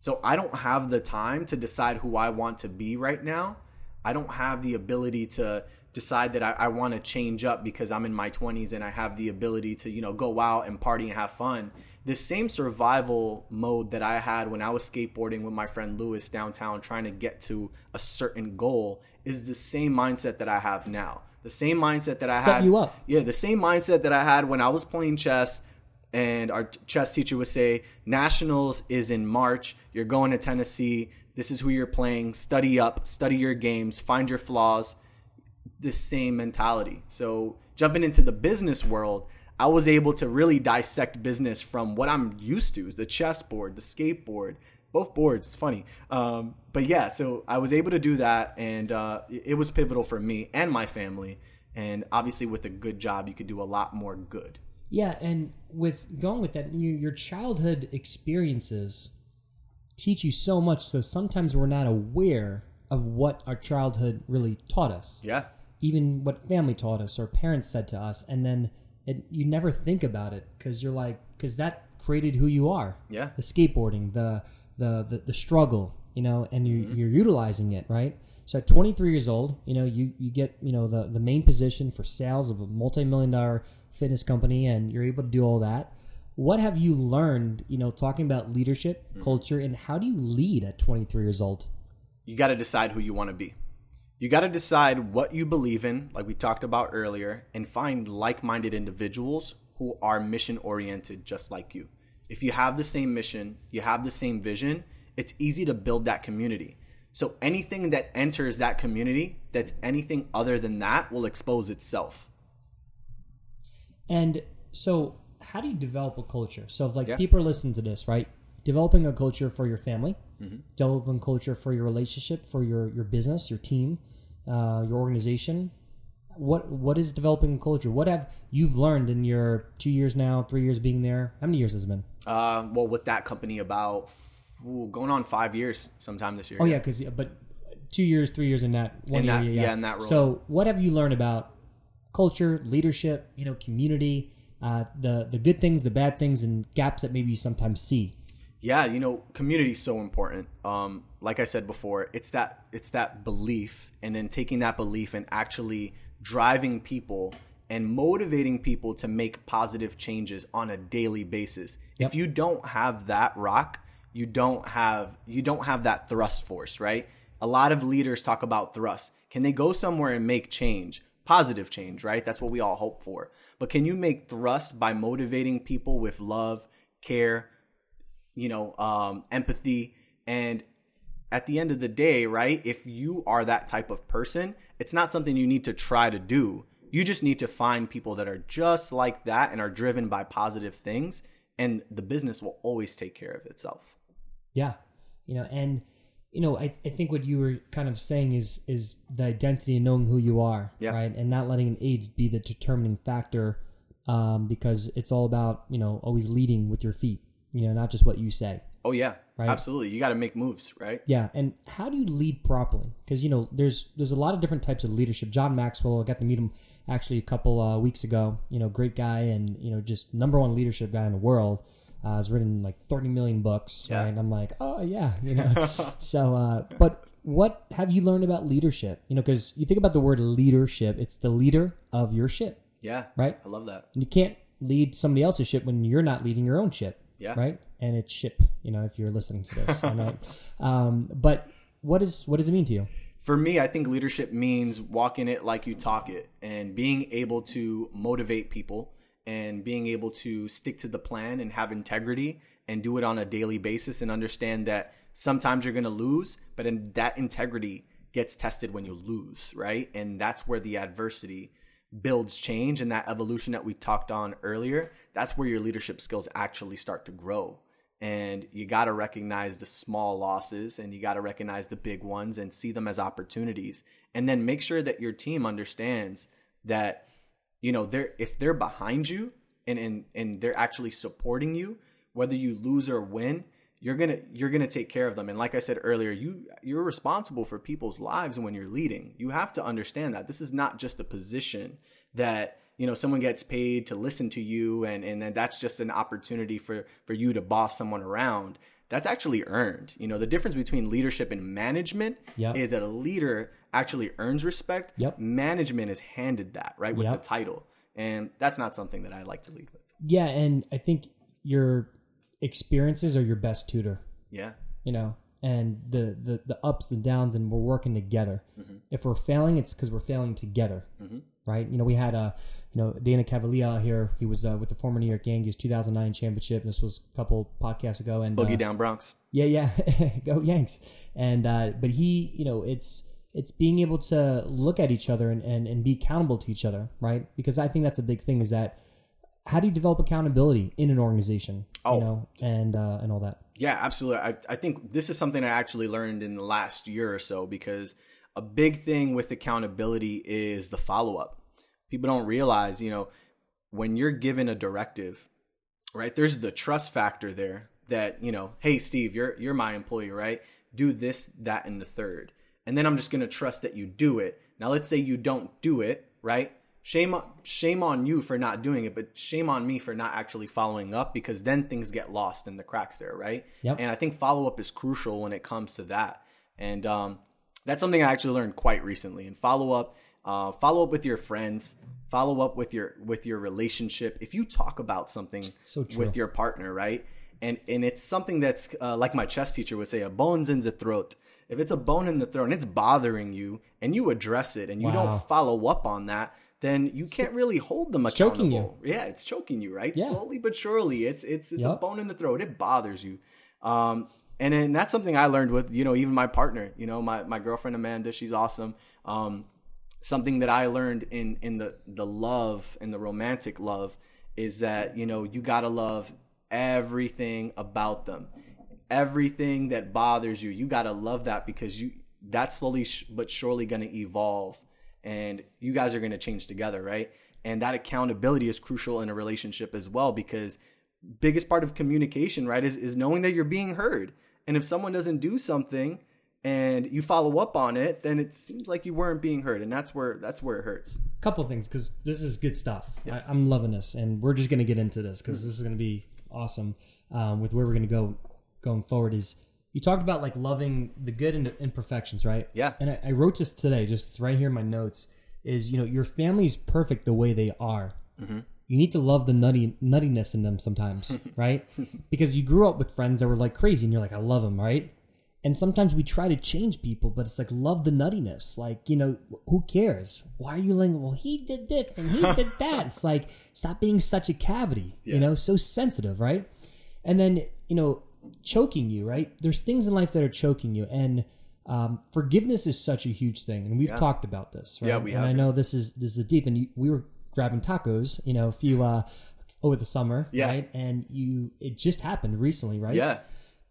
So I don't have the time to decide who I want to be right now. I don't have the ability to decide that I, I want to change up because I'm in my 20s and I have the ability to, you know, go out and party and have fun. This same survival mode that I had when I was skateboarding with my friend Lewis downtown trying to get to a certain goal is the same mindset that I have now. The same mindset that I Set had. you up. Yeah, the same mindset that I had when I was playing chess and our chess teacher would say nationals is in march you're going to tennessee this is who you're playing study up study your games find your flaws the same mentality. So jumping into the business world i was able to really dissect business from what i'm used to the chessboard the skateboard both boards it's funny. Um, but yeah so i was able to do that and uh, it was pivotal for me and my family. And obviously with a good job you could do a lot more good. Yeah, and with going with that, your childhood experiences teach you so much. So sometimes we're not aware of what our childhood really taught us, yeah even what family taught us or parents said to us, and then it, you never think about it because you're like, because that created who you are. Yeah. the skateboarding, the the the, the struggle, you know, and you, mm-hmm. you're utilizing it, right? So at 23 years old, you know, you you get you know the the main position for sales of a multi-million dollar fitness company, and you're able to do all that. What have you learned, you know, talking about leadership, mm-hmm. culture, and how do you lead at 23 years old? you got to decide who you want to be. You got to decide what you believe in, like we talked about earlier, and find like minded individuals who are mission oriented just like you. If you have the same mission, you have the same vision, it's easy to build that community. So anything that enters that community that's anything other than that will expose itself. And so, how do you develop a culture? So, if like Yeah. people are listening to this, right? Developing a culture for your family, Mm-hmm. developing culture for your relationship, for your your business, your team, uh, your organization. What what is developing culture? What have you've learned in your two years now, three years being there? How many years has it been? Uh, well, with that company, about ooh, going on five years sometime this year. Oh yeah, because but two years, three years in that one In that- area, yeah. yeah, in that role. So, what have you learned about culture, leadership, you know, community, uh, the the good things, the bad things, and gaps that maybe you sometimes see? Yeah you know community is so important. Um like i said before it's that it's that belief and then taking that belief and actually driving people and motivating people to make positive changes on a daily basis. Yep. if you don't have that rock you don't have you don't have that thrust force right? A lot of leaders talk about thrust. Can they go somewhere and make change? Positive change right? That's what we all hope for. But can you make thrust by motivating people with love care you know, um, empathy. And at the end of the day, right, if you are that type of person, it's not something you need to try to do. You just need to find people that are just like that and are driven by positive things, and the business will always take care of itself. Yeah, you know, and you know, I, I think what you were kind of saying is is the identity and knowing who you are, Yeah. right, and not letting an age be the determining factor, um, because it's all about you know always leading with your feet, you know, not just what you say. Oh yeah, Right. absolutely. You got to make moves, right? Yeah, and how do you lead properly? Because you know, there's there's a lot of different types of leadership. John Maxwell, I got to meet him actually a couple uh, weeks ago. You know, great guy, and you know, just number one leadership guy in the world. Uh, has written like 30 million books, Yeah. right? And I'm like, oh yeah, you know. so, uh, but what have you learned about leadership? You know, because you think about the word leadership, it's the leader of your ship, Yeah, right? I love that. And you can't lead somebody else's ship when you're not leading your own ship Yeah, right? And it's ship, you know, if you're listening to this. I know. Um, but what is what does it mean to you? For me, I think leadership means walking it like you talk it and being able to motivate people and being able to stick to the plan and have integrity and do it on a daily basis and understand that sometimes you're going to lose, but in that integrity gets tested when you lose, right? And that's where the adversity builds change and that evolution that we talked on earlier. That's where your leadership skills actually start to grow and you got to recognize the small losses and you got to recognize the big ones and see them as opportunities and then make sure that your team understands that you know they're if they're behind you and and, and they're actually supporting you whether you lose or win you're gonna you're gonna take care of them. And like i said earlier you you're responsible for people's lives when you're leading. You have to understand that. This is not just a position that you know someone gets paid to listen to you and and then that's just an opportunity for for you to boss someone around. That's actually earned. You know the difference between leadership and management Yep. is that a leader actually earns respect. Yep. management is handed that right with Yep. the title. And that's not something that i like to lead with. Yeah, and I think your experiences are your best tutor. yeah You know, and the the, the ups and downs, and we're working together. Mm-hmm. If we're failing, it's because we're failing together, right? You know, we had uh, you know, Dana Cavalea here. He was uh, with the former New York Yankees 2009 championship. This was a couple podcasts ago, and boogie uh, down bronx Yeah, yeah, go Yanks. And uh, but he, you know, it's it's being able to look at each other and, and and be accountable to each other, right? Because I think that's a big thing. Is that how do you develop accountability in an organization? Oh. you know, and uh, and all that. Yeah, absolutely. I, I think this is something I actually learned in the last year or so because a big thing with accountability is the follow up. People don't realize, you know, when you're given a directive, right? There's the trust factor there that, you know, hey Steve, you're you're my employee, right? Do this, that, and the third. And then I'm just gonna trust that you do it. Now let's say you don't do it, right? Shame on shame on you for not doing it, but shame on me for not actually following up because then things get lost in the cracks there, right? Yep. And I think follow up is crucial when it comes to that. And um, that's something I actually learned quite recently. And follow up, uh, follow up with your friends, follow up with your with your relationship. If you talk about something So with your partner, right? And and it's something that's uh, like my chess teacher would say, a bone's in the throat. If it's a bone in the throat and it's bothering you, and you address it, and you Wow. don't follow up on that, then you can't really hold them choking accountable. Yeah, it's choking you, right? Yeah. Slowly but surely, it's it's it's a bone in the throat. It bothers you. Um, and then that's something I learned with you know even my partner, you know my my girlfriend Amanda, she's awesome. Um, something that I learned in in the the love and the romantic love is that you know you gotta love everything about them, everything that bothers you. You gotta love that because you that's slowly sh- but surely gonna evolve, and you guys are gonna change together, right? And that accountability is crucial in a relationship as well because biggest part of communication, right, is is knowing that you're being heard. And if someone doesn't do something and you follow up on it, then it seems like you weren't being heard, and that's where that's where it hurts. couple things because this is good stuff. I, I'm loving this, and we're just going to get into this because this is going to be awesome. Um, with where we're going to go going forward is you talked about like loving the good and the imperfections, right? Yeah. And I, I wrote this today, just it's right here in my notes. Is you know your family's perfect the way they are. Mm-hmm. You need to love the nutty nuttiness in them sometimes, right? Because you grew up with friends that were like crazy, and you're like, I love them, right? And sometimes we try to change people, but it's like love the nuttiness. Like, you know, who cares? Why are you like, well, he did this and he did that? It's like, stop being such a cavity, you know, so sensitive, right? And then, you know, choking you, right? There's things in life that are choking you. And um, forgiveness is such a huge thing. And we've talked about this, right? Yeah, we and have, I know this is this is deep. And you, we were grabbing tacos, you know, a few uh, over the summer, Yeah. right? And you, it just happened recently, right? Yeah.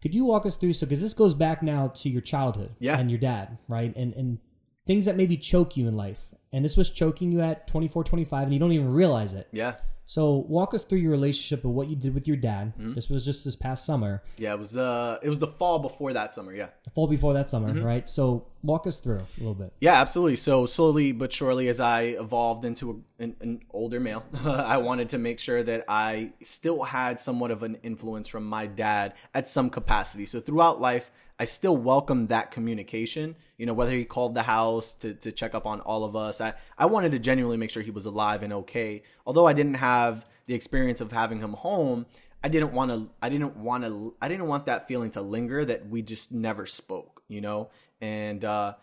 Could you walk us through so because this goes back now to your childhood Yeah. and your dad, right? And and things that maybe choke you in life. And this was choking you at 24, 25, and you don't even realize it. Yeah. So walk us through your relationship and what you did with your dad. Mm-hmm. This was just this past summer, Yeah, it was uh it was the fall before that summer, yeah. the fall before that summer, Mm-hmm. right? So walk us through a little bit. Yeah, absolutely. So slowly but surely, as I evolved into a, an, an older male, I wanted to make sure that I still had somewhat of an influence from my dad at some capacity. So throughout life, I still welcomed that communication. You know, whether he called the house to, to check up on all of us, I, I wanted to genuinely make sure he was alive and okay. Although I didn't have the experience of having him home, I didn't want to I didn't want to I didn't want that feeling to linger that we just never spoke, you know? And uh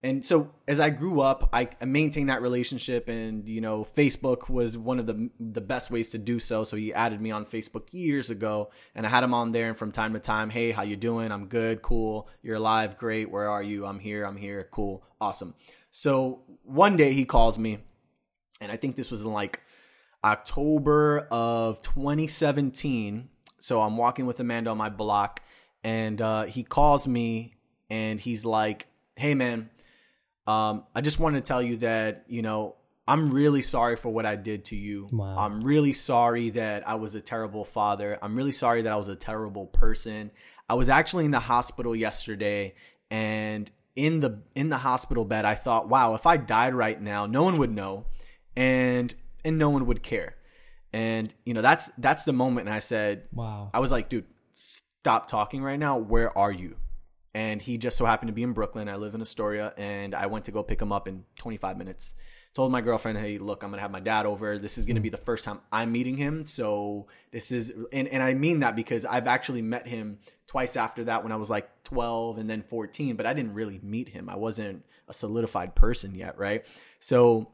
and so as I grew up, I, maintained that relationship, and you know, Facebook was one of the the best ways to do so. So he added me on Facebook years ago, and I had him on there. And from time to time, hey, how you doing? I'm good, cool. You're alive, great. Where are you? I'm here. I'm here. Cool, awesome. So one day he calls me, and I think this was in like October of 2017. So I'm walking with Amanda on my block, and uh, he calls me, and he's like, "Hey, man." Um, I just want to tell you that, you know, I'm really sorry for what I did to you. Wow. I'm really sorry that I was a terrible father. I'm really sorry that I was a terrible person. I was actually in the hospital yesterday and in the in the hospital bed I thought, wow, if I died right now, no one would know and and no one would care. And you know, that's that's the moment and I said, Wow. I was like, dude, stop talking right now. Where are you? And he just so happened to be in Brooklyn. I live in Astoria, and I went to go pick him up in 25 minutes. Told my girlfriend, "Hey, look, I'm gonna have my dad over. This is gonna be hmm. the first time I'm meeting him. So this is, and and I mean that because I've actually met him twice after that when I was like 12 and then 14, but I didn't really meet him. I wasn't a solidified person yet, right? So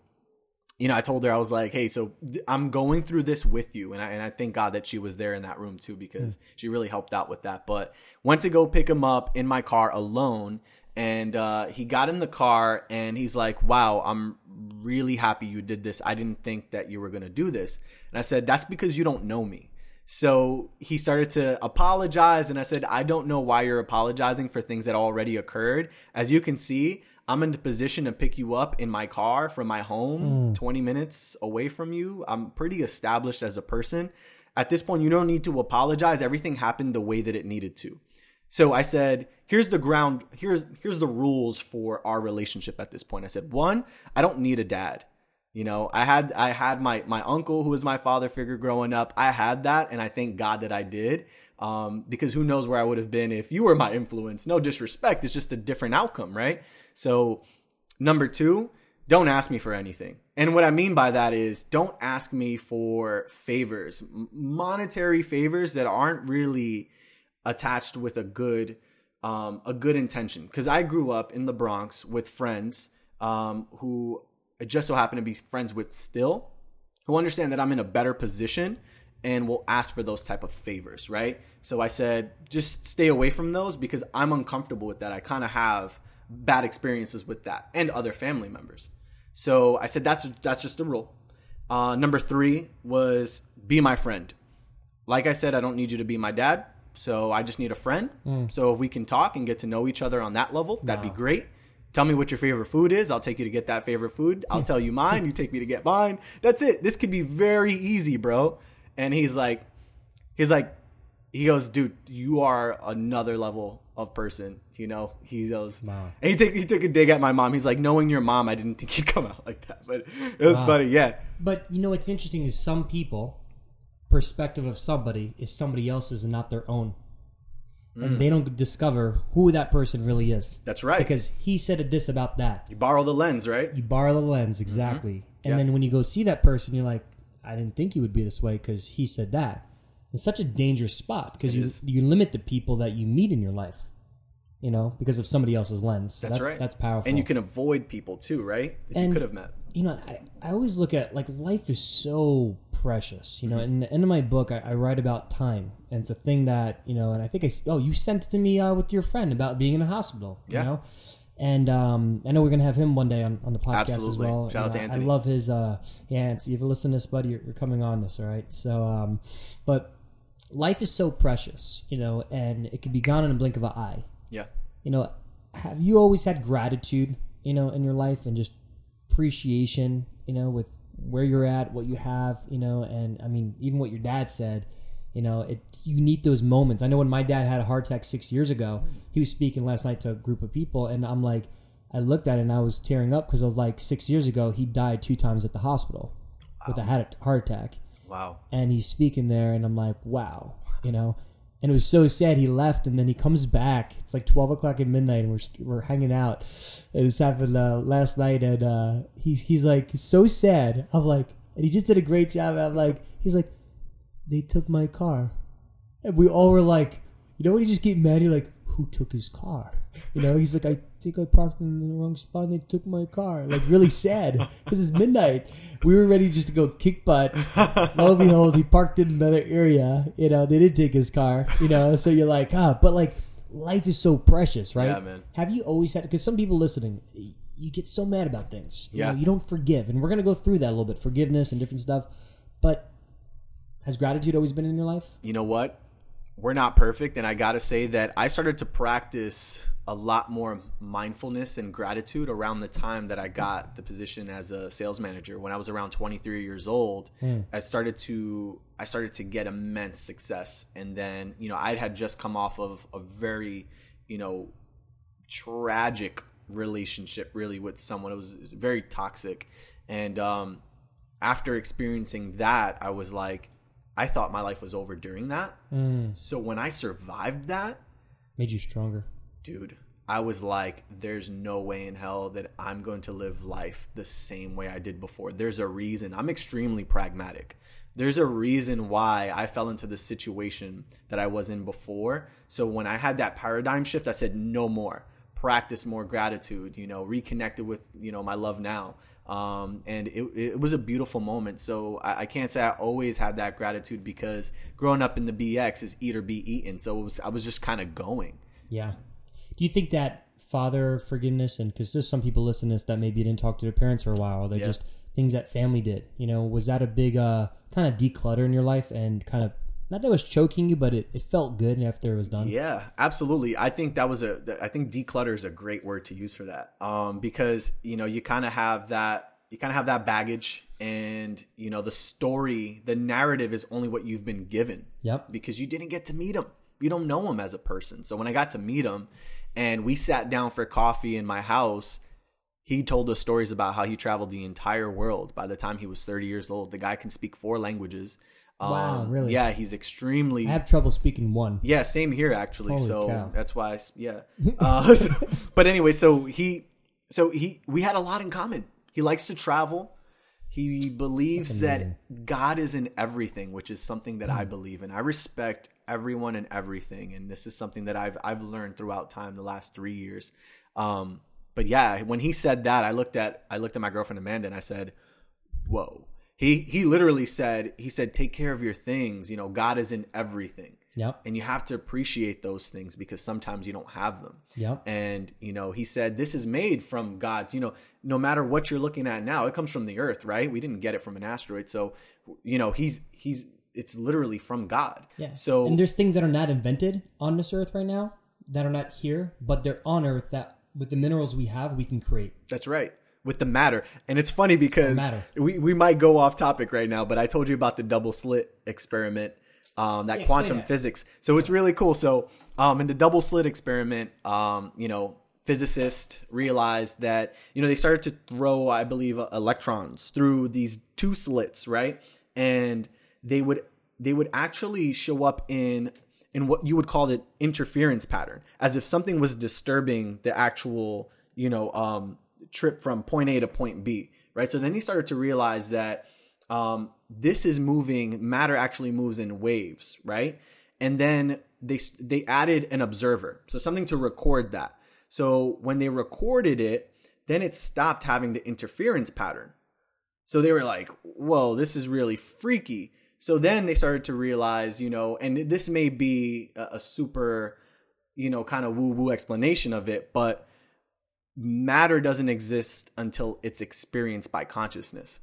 you know, I told her I was like, "Hey, so I'm going through this with you," and I and I thank God that she was there in that room too because she really helped out with that. But went to go pick him up in my car alone, and uh, he got in the car and he's like, "Wow, I'm really happy you did this. I didn't think that you were gonna do this." And I said, "That's because you don't know me." So he started to apologize, and I said, I don't know why you're apologizing for things that already occurred. As you can see, I'm in the position to pick you up in my car from my home, 20 minutes away from you. I'm pretty established as a person. At this point, you don't need to apologize. Everything happened the way that it needed to. So I said, here's the ground, here's here's the rules for our relationship at this point. I said, one, I don't need a dad. You know, I had I had my my uncle who was my father figure growing up. I had that, and I thank God that I did. Um, because who knows where I would have been if you were my influence. No disrespect, it's just a different outcome, right? So, number two, don't ask me for anything. And what I mean by that is don't ask me for favors, monetary favors that aren't really attached with a good um, a good intention. Because I grew up in the Bronx with friends um, who I just so happen to be friends with still, who understand that I'm in a better position and will ask for those type of favors, right? So I said, just stay away from those because I'm uncomfortable with that. I kind of have bad experiences with that and other family members. So I said, that's that's just a rule. Uh, number three was be my friend. Like I said, I don't need you to be my dad. So I just need a friend. So if we can talk and get to know each other on that level, that'd be great. Tell me what your favorite food is. I'll take you to get that favorite food. I'll tell you mine. You take me to get mine. That's it. This could be very easy, bro. And he's like, he's like, he goes, dude, you are another level of person. You know, he goes, Wow. and he took he took a dig at my mom. He's like, knowing your mom, I didn't think he'd come out like that, but it was Wow. funny. Yeah, But you know what's interesting is some people perspective of somebody is somebody else's and not their own. And they don't discover who that person really is. that's right. Because he said this about that. you borrow the lens, right? You borrow the lens, exactly. And Mm-hmm. Yeah. then when you go see that person, you're like, I didn't think you would be this way because he said that. It's such a dangerous spot because It you is. you limit the people that you meet in your life, you know, because of somebody else's lens. So That's right. That's powerful. And you can avoid people too, right? That you could have met. you know, I, I always look at like life is so precious. You know, Mm-hmm. in the end of my book, I, I write about time, and it's a thing that you know. And I think I oh, you sent it to me uh, with your friend about being in a hospital. Yeah. You know, and um, I know we're gonna have him one day on, on the podcast as well. Shout out to Anthony. I love his. Uh, yeah, it's, you ever listen to this, buddy? You're, you're coming on this, all right? So, um, but life is so precious, you know, and it can be gone in a blink of an eye Yeah. you know have you always had gratitude you know in your life and just appreciation, you know, with where you're at, what you have, you know, and I mean, even what your dad said, you know, it you need those moments. I know when my dad had a heart attack six years ago, he was speaking last night to a group of people, and I'm like, I looked at it and I was tearing up because I was like, six years ago, he died two times at the hospital with a heart attack, Wow. and he's speaking there, and I'm like, wow, you know. And it was so sad. He left, and then he comes back. It's like twelve o'clock at midnight, and we're we're hanging out. And this happened uh, last night, and uh, he's he's like so sad. I'm like, and he just did a great job. I'm like, he's like, they took my car, and we all were like, you know, when you just get mad, you're like, who took his car? You know, he's like, I think I parked in the wrong spot, and they took my car. Like really sad because it's midnight. We were ready just to go kick butt. Lo and behold, he parked in another area. You know, they did take his car. You know, so you're like, ah, but like life is so precious, right? Yeah, man. Have you always had? Because some people listening, you get so mad about things. You Yeah. know, you don't forgive, and we're gonna go through that a little bit, forgiveness and different stuff. But has gratitude always been in your life? you know what? We're not perfect, and I gotta say that I started to practice a lot more mindfulness and gratitude around the time that I got the position as a sales manager. When I was around 23 years old, I started to I started to get immense success, and then you know I had just come off of a very you know tragic relationship really with someone. It was, it was very toxic, and um, after experiencing that, I was like, I thought my life was over during that. Mm. So when I survived that, Made you stronger. dude, I was like, there's no way in hell that I'm going to live life the same way I did before. There's a reason. I'm extremely pragmatic. There's a reason why I fell into the situation that I was in before. So when I had that paradigm shift, I said, no more. Practice more gratitude, you know, reconnected with, you know, my love now. Um, and it, it was a beautiful moment. So I, I can't say I always had that gratitude because growing up in the BX is eat or be eaten. So it was, I was just kind of going. Yeah. Do you think that father forgiveness and because there's some people listening to this that maybe didn't talk to their parents for a while, or they Yeah. just things that family did. You know, was that a big uh kind of declutter in your life and kind of not that it was choking you, but it, it felt good after it was done. Yeah, absolutely. I think that was a. I think declutter is a great word to use for that. Um, because you know you kind of have that. You kind of have that baggage, and you know the story, the narrative is only what you've been given. Yep. Because you didn't get to meet him. You don't know him as a person. So when I got to meet him, and we sat down for coffee in my house, he told us stories about how he traveled the entire world by the time he was 30 years old. The guy can speak four languages. Wow, Um, really? Yeah, he's extremely I have trouble speaking one. yeah, same here actually. Holy so cow. that's why, I yeah. Uh, so- but anyway, so he, so he, we had a lot in common. He likes to travel. He believes that God is in everything, which is something that Hmm. I believe in. I respect everyone and everything, and this is something that I've I've learned throughout time, the last three years. Um, but yeah, when he said that, I looked at I looked at my girlfriend Amanda, and I said, "Whoa." He he literally said he said take care of your things. You know, God is in everything Yep. and you have to appreciate those things because sometimes you don't have them Yep. and you know he said this is made from god's you know no matter what you're looking at now it comes from the earth right we didn't get it from an asteroid so you know he's he's it's literally from god Yeah. so and there's things that are not invented on this earth right now that are not here, but they're on earth that with the minerals we have, we can create. That's right. With the matter. And it's funny because we, we might go off topic right now, but I told you about the double slit experiment, um, that Yeah, quantum that. physics. So it's really cool. So um, in the double slit experiment, um, you know, physicists realized that, you know, they started to throw, I believe, uh, electrons through these two slits, right? And they would they would actually show up in in what you would call the interference pattern, as if something was disturbing the actual, you know, um, trip from point A to point B, right? So then he started to realize that um, this is moving. Matter actually moves in waves, right? And then they they added an observer, so something to record that. So when they recorded it, then it stopped having the interference pattern. So they were like, whoa, this is really freaky. So then they started to realize, you know, and this may be a, a super, you know, kind of woo woo explanation of it, but matter doesn't exist until it's experienced by consciousness.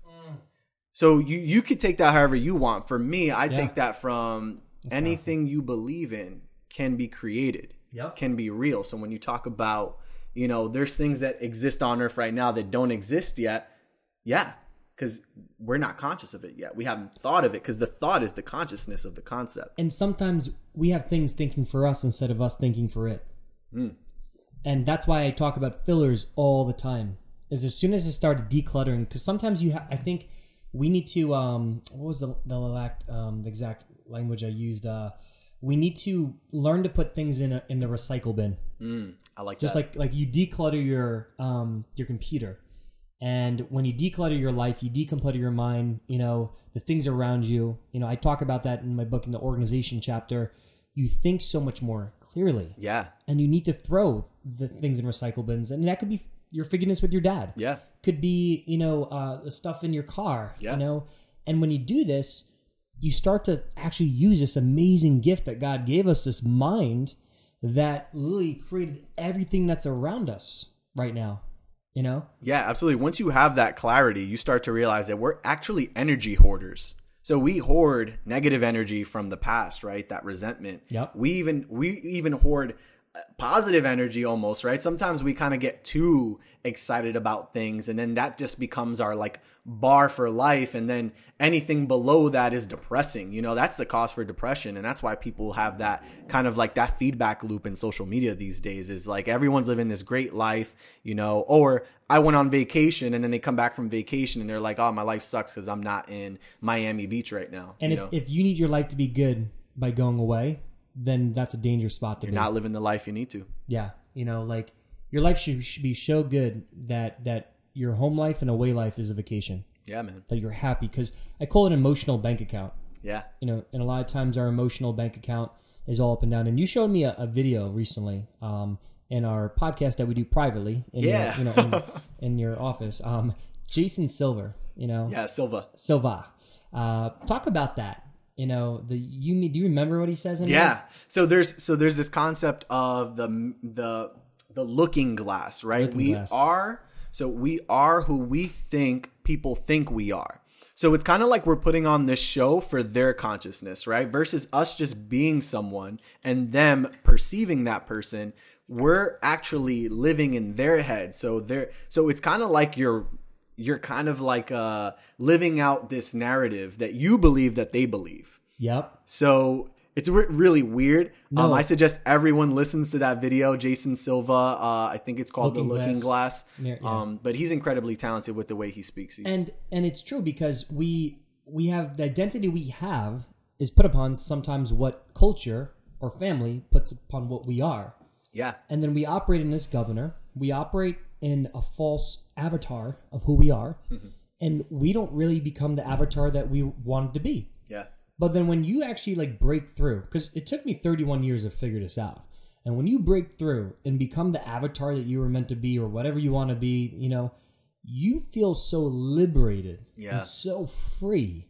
So you you could take that however you want. For me, I take that from anything you believe in can be created, Yep. can be real. So when you talk about, you know, there's things that exist on Earth right now that don't exist yet. Yeah, because we're not conscious of it yet. We haven't thought of it because the thought is the consciousness of the concept. And sometimes we have things thinking for us instead of us thinking for it. Mm. And that's why I talk about fillers all the time. Is as soon as I started decluttering, because sometimes you, ha- I think we need to. Um, what was the the, lact, um, the exact language I used? Uh, we need to learn to put things in a in the recycle bin. Mm, I like Just that. like like you declutter your um your computer, and when you declutter your life, you declutter your mind. You know the things around you. You know I talk about that in my book in the organization chapter. You think so much more clearly, yeah, and you need to throw the things in recycle bins, and that could be your forgiveness with your dad. yeah, Could be you know uh, the stuff in your car. Yeah. You know, and when you do this, you start to actually use this amazing gift that God gave us, this mind that literally created everything that's around us right now. You know, yeah, absolutely. Once you have that clarity, you start to realize that we're actually energy hoarders. So we hoard negative energy from the past, right? That resentment. Yep. We even we even hoard positive energy almost, right? Sometimes we kind of get too excited about things and then that just becomes our like bar for life and then anything below that is depressing. You know, that's the cause for depression and that's why people have that kind of like that feedback loop in social media these days is like everyone's living this great life, you know, or I went on vacation and then they come back from vacation and they're like, "Oh, my life sucks cuz I'm not in Miami Beach right now." and if, know, if you need your life to be good by going away, then that's a dangerous spot to you're be. not living the life you need to. Yeah, you know, like your life should, should be so good that that your home life and away life is a vacation. Yeah, man. That you're happy because I call it an emotional bank account. Yeah. You know, and a lot of times our emotional bank account is all up and down. And you showed me a, a video recently um, in our podcast that we do privately. In Yeah. Your, you know, in, in your office. Um, Jason Silver. You know, Yeah, Silva. Silva. Uh, talk about that. You know, the you do you remember what he says in there? Yeah. So there's so there's this concept of the the the looking glass, right? Looking we glass. are so we are who we think people think we are. So it's kind of like we're putting on this show for their consciousness, right? Versus us just being someone and them perceiving that person. We're actually living in their head. So they're so it's kind of like you're you're kind of like uh living out this narrative that you believe that they believe. Yep. So it's re- really weird. Um, No. I suggest everyone listens to that video. Jason Silva, uh, I think it's called Looking The Looking Glass. Glass. Yeah. Um, but he's incredibly talented with the way he speaks. He's, and and it's true because we we have the identity we have is put upon sometimes what culture or family puts upon what we are yeah, and then we operate in this governor we operate in a false avatar of who we are mm-hmm. and we don't really become the avatar that we wanted to be yeah, but then when you actually like break through, because it took me 31 years to figure this out. And when you break through and become the avatar that you were meant to be or whatever you want to be, you know, you feel so liberated Yeah. and so free.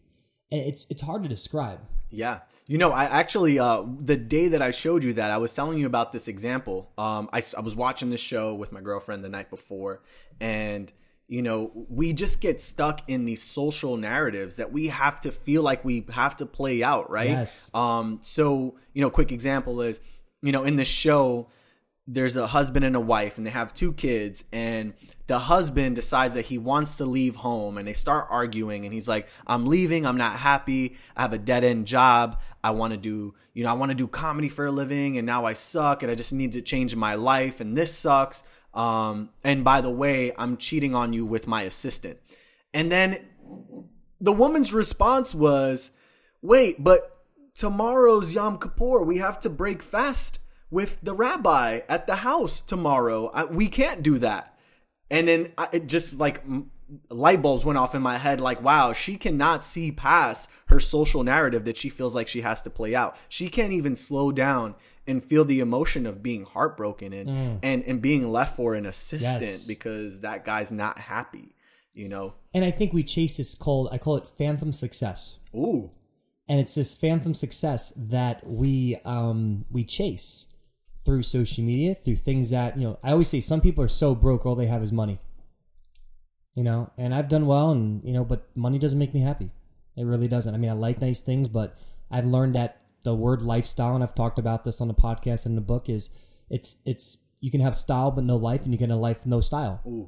And it's it's hard to describe. yeah. You know, I actually, uh, the day that I showed you that, I was telling you about this example. Um, I, I was watching this show with my girlfriend the night before, and you know, we just get stuck in these social narratives that we have to feel like we have to play out, right? Yes. Um, so, you know, quick example is, you know, in this show, there's a husband and a wife and they have two kids and the husband decides that he wants to leave home and they start arguing and he's like i'm leaving i'm not happy i have a dead-end job i want to do you know i want to do comedy for a living and now i suck and i just need to change my life and this sucks um, and by the way i'm cheating on you with my assistant and then the woman's response was, "Wait, but tomorrow's Yom Kippur. We have to break fast with the rabbi at the house tomorrow. I, we can't do that." And then I, it just like m- light bulbs went off in my head. Like, wow, she cannot see past her social narrative that she feels like she has to play out. She can't even slow down and feel the emotion of being heartbroken and and and being left for an assistant Yes. because that guy's not happy. You know. And I think we chase this called I call it phantom success. Ooh. and it's this phantom success that we um we chase through social media through things that you know i always say some people are so broke all they have is money you know and i've done well and you know but money doesn't make me happy it really doesn't i mean i like nice things but i've learned that the word lifestyle and i've talked about this on the podcast and the book is it's it's you can have style but no life and you can have life no style Ooh.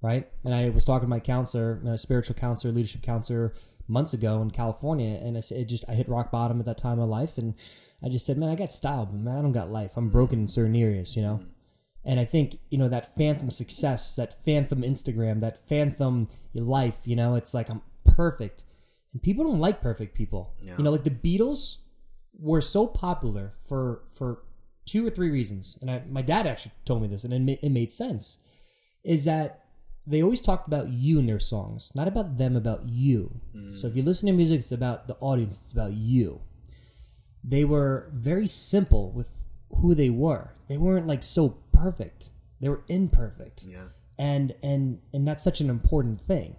right? And I was talking to my counselor, a spiritual counselor, leadership counselor, months ago in California, and I it just I hit rock bottom at that time of life, and I just said, man, I got style, but man, I don't got life. I'm broken in certain areas, you know. Mm-hmm. And I think you know that phantom success, that phantom Instagram, that phantom life. You know, it's like I'm perfect, and people don't like perfect people. Yeah. You know, like the Beatles were so popular for for two or three reasons, and I, my dad actually told me this, and it, ma- it made sense. Is that they always talked about you in their songs, not about them, about you. So mm. if you listen to music, it's about the audience, it's about you. They were very simple with who they were. They weren't like so perfect. They were imperfect. Yeah. And and and that's such an important thing.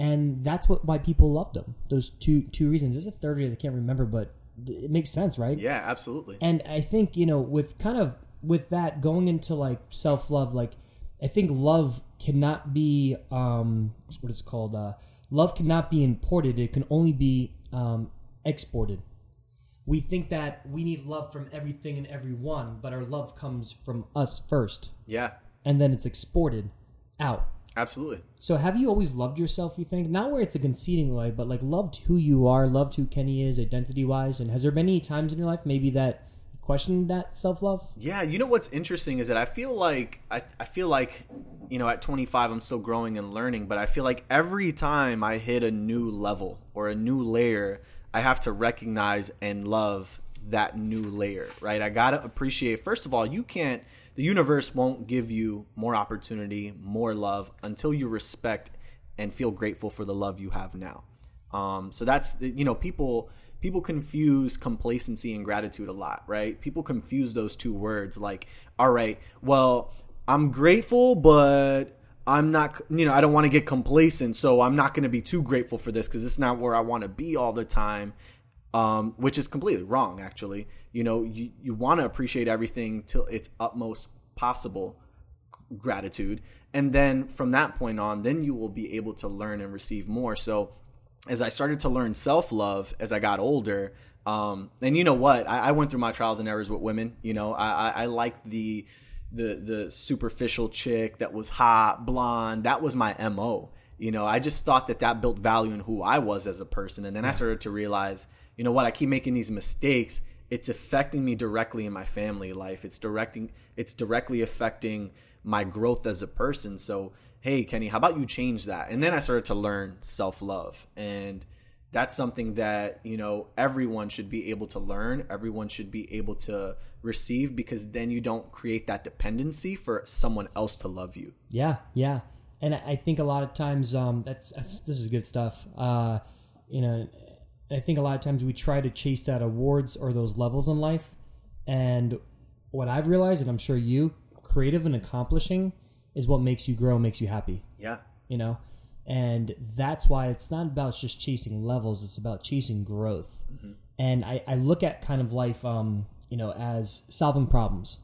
And that's what why people loved them. Those two two reasons. There's a third that I can't remember, but it makes sense, right? Yeah, absolutely. And I think, you know, with kind of with that going into like self love, like I think love cannot be um what is it called? Uh love cannot be imported. It can only be um exported. We think that we need love from everything and everyone, but our love comes from us first. Yeah, And then it's exported out. absolutely. So have you always loved yourself, you think? Not where it's a conceiting way, but like loved who you are, loved who Kenny is identity wise. And has there been any times in your life maybe that you questioned that self love? Yeah, you know what's interesting is that I feel like I, I feel like you know at 25 I'm still growing and learning, but I feel like every time I hit a new level or a new layer, I have to recognize and love that new layer, right? I got to appreciate first of all, you can't the universe won't give you more opportunity, more love until you respect and feel grateful for the love you have now. Um, so that's you know people people confuse complacency and gratitude a lot, right? People confuse those two words. Like, all right, well, I'm grateful, but I'm not, you know, I don't want to get complacent, so I'm not going to be too grateful for this because it's not where I want to be all the time. Um, which is completely wrong, actually. You know, you, you want to appreciate everything till its utmost possible gratitude. And then from that point on, then you will be able to learn and receive more. So as I started to learn self love as I got older, um, and you know what, I, I went through my trials and errors with women. You know, I, I, I liked the the the superficial chick that was hot, blonde. That was my mo. You know, I just thought that that built value in who I was as a person, and then I started to realize, you know what, I keep making these mistakes. It's affecting me directly in my family life. It's directing. It's directly affecting my growth as a person. So, hey, Kenny, how about you change that? And then I started to learn self love. And that's something that, you know, everyone should be able to learn. Everyone should be able to receive because then you don't create that dependency for someone else to love you. Yeah, yeah. And I think a lot of times, um, that's, that's this is good stuff. Uh, you know, I think a lot of times we try to chase that awards or those levels in life, and what I've realized, and I'm sure you, creative and accomplishing, is what makes you grow, makes you happy. Yeah. You know, and that's why it's not about just chasing levels; it's about chasing growth. And I, I look at kind of life, um, you know, as solving problems.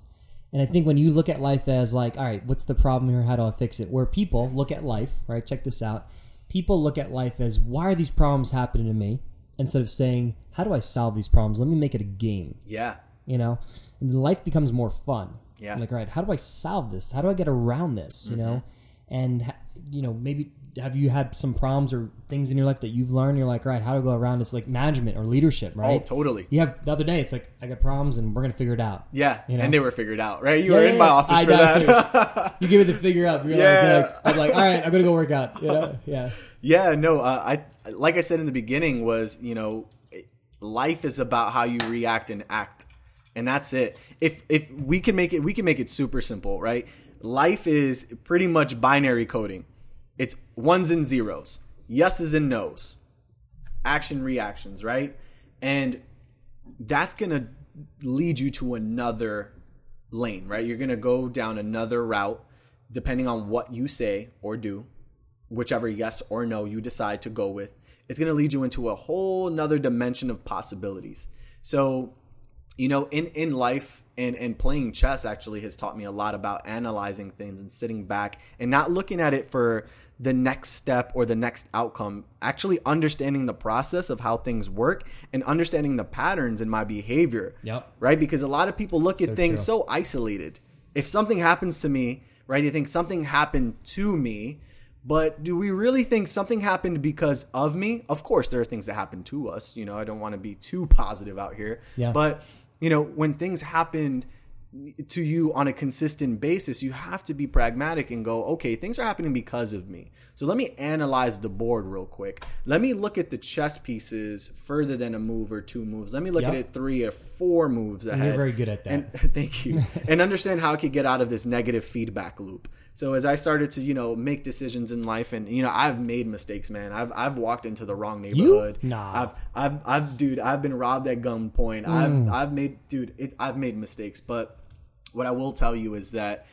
And I think when you look at life as like, all right, what's the problem here? How do I fix it? Where people look at life, right? Check this out. People look at life as why are these problems happening to me? Instead of saying, how do I solve these problems? Let me make it a game, Yeah. you know? And life becomes more fun. Yeah. Like, all right, how do I solve this? How do I get around this? You know? And, you know, maybe have you had some problems or things in your life that you've learned? You're like, all right, how to go around this? Like management or leadership, right? Oh, totally. You have the other day, it's like, I got problems and we're going to figure it out. Yeah. You know? And they were figured out, right? You Yeah, were yeah, in my yeah. office I for that. You give it the figure out. You're Yeah. like, I'm like, all right, I'm gonna go work out. You know? Yeah. Yeah, no, uh, I like I said in the beginning was, you know, life is about how you react and act. And that's it. If if we can make it we can make it super simple, right? Life is pretty much binary coding. It's ones and zeros, yeses and nos. Action reactions, right? And that's going to lead you to another lane, right? You're going to go down another route depending on what you say or do whichever yes or no you decide to go with, it's going to lead you into a whole nother dimension of possibilities. So, you know, in, in life and, and playing chess actually has taught me a lot about analyzing things and sitting back and not looking at it for the next step or the next outcome, actually understanding the process of how things work and understanding the patterns in my behavior. Yep. Right? Because a lot of people look at things true. so isolated. If something happens to me, right? They think something happened to me, but do we really think something happened because of me? Of course, there are things that happen to us. You know, I don't want to be too positive out here, Yeah. but you know, when things happened to you on a consistent basis, you have to be pragmatic and go, okay, things are happening because of me. So let me analyze the board real quick. Let me look at the chess pieces further than a move or two moves. Let me look at it three or four moves ahead. And you're very good at that. And thank you. and understand how I could get out of this negative feedback loop. So as I started to, you know, make decisions in life and you know, I've made mistakes, man. I've I've walked into the wrong neighborhood. You? Nah. I've I've I've dude, I've been robbed at gunpoint. Mm. I've I've made dude, it, I've made mistakes, but what I will tell you is that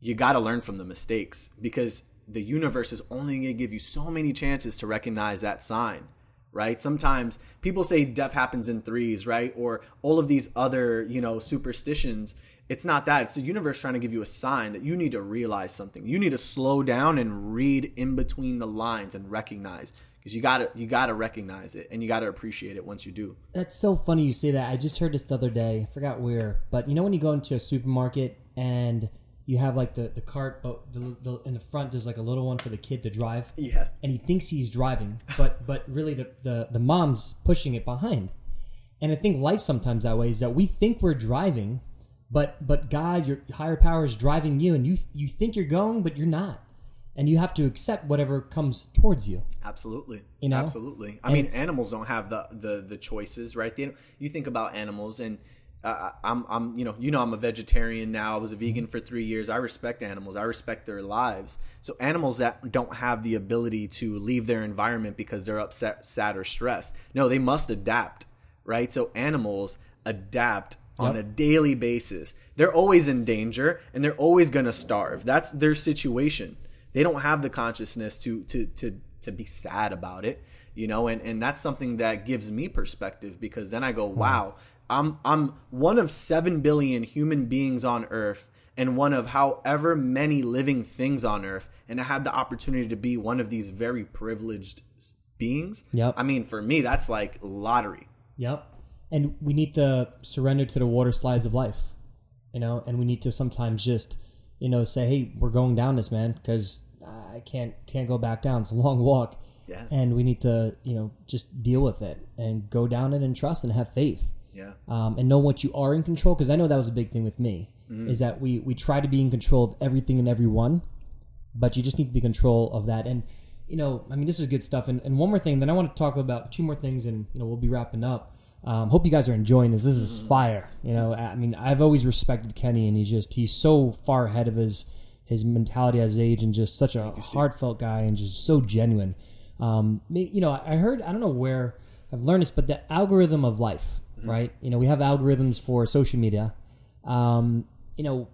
you got to learn from the mistakes because the universe is only going to give you so many chances to recognize that sign right sometimes people say death happens in threes right or all of these other you know superstitions it's not that it's the universe trying to give you a sign that you need to realize something you need to slow down and read in between the lines and recognize because you got to you got to recognize it and you got to appreciate it once you do That's so funny you say that. I just heard this the other day. I forgot where, but you know when you go into a supermarket and you have like the the cart, but the, the, in the front there's like a little one for the kid to drive, yeah and he thinks he's driving, but but really the the the mom's pushing it behind. And I think life sometimes that way is that we think we're driving, but but God, your higher power is driving you, and you you think you're going, but you're not, and you have to accept whatever comes towards you. Absolutely. You know? Absolutely. I And mean, animals don't have the the the choices, right? They, you think about animals, and uh, I'm I'm you know you know I'm a vegetarian now. I was a vegan for three years. I respect animals. I respect their lives. So animals that don't have the ability to leave their environment because they're upset, sad, or stressed, no, they must adapt, right? So animals adapt on Yep. a daily basis. They're always in danger, and they're always gonna starve. That's their situation they don't have the consciousness to to to to be sad about it you know and and that's something that gives me perspective because then i go hmm. wow i'm i'm one of 7 billion human beings on earth and one of however many living things on earth and i had the opportunity to be one of these very privileged beings Yep. i mean for me that's like lottery Yep. And we need to surrender to the water slides of life, you know, and we need to sometimes just, you know, say, hey, we're going down this, man, because I can't can't go back down. It's a long walk. Yeah. And we need to, you know, just deal with it and go down it and trust and have faith. yeah Um, and know what you are in control because I know that was a big thing with me is that we we try to be in control of everything and everyone, but you just need to be in control of that. And you know, I mean, this is good stuff. And, and one more thing, then I want to talk about two more things, and you know, we'll be wrapping up. Um, hope you guys are enjoying this. This is fire. You know, I mean, I've always respected Kenny, and he's just he's so far ahead of his his mentality as age, and just such a heartfelt guy, and just so genuine. Um, you know, I heard I don't know where I've learned this, but the algorithm of life, right? You know, we have algorithms for social media. Um, you know,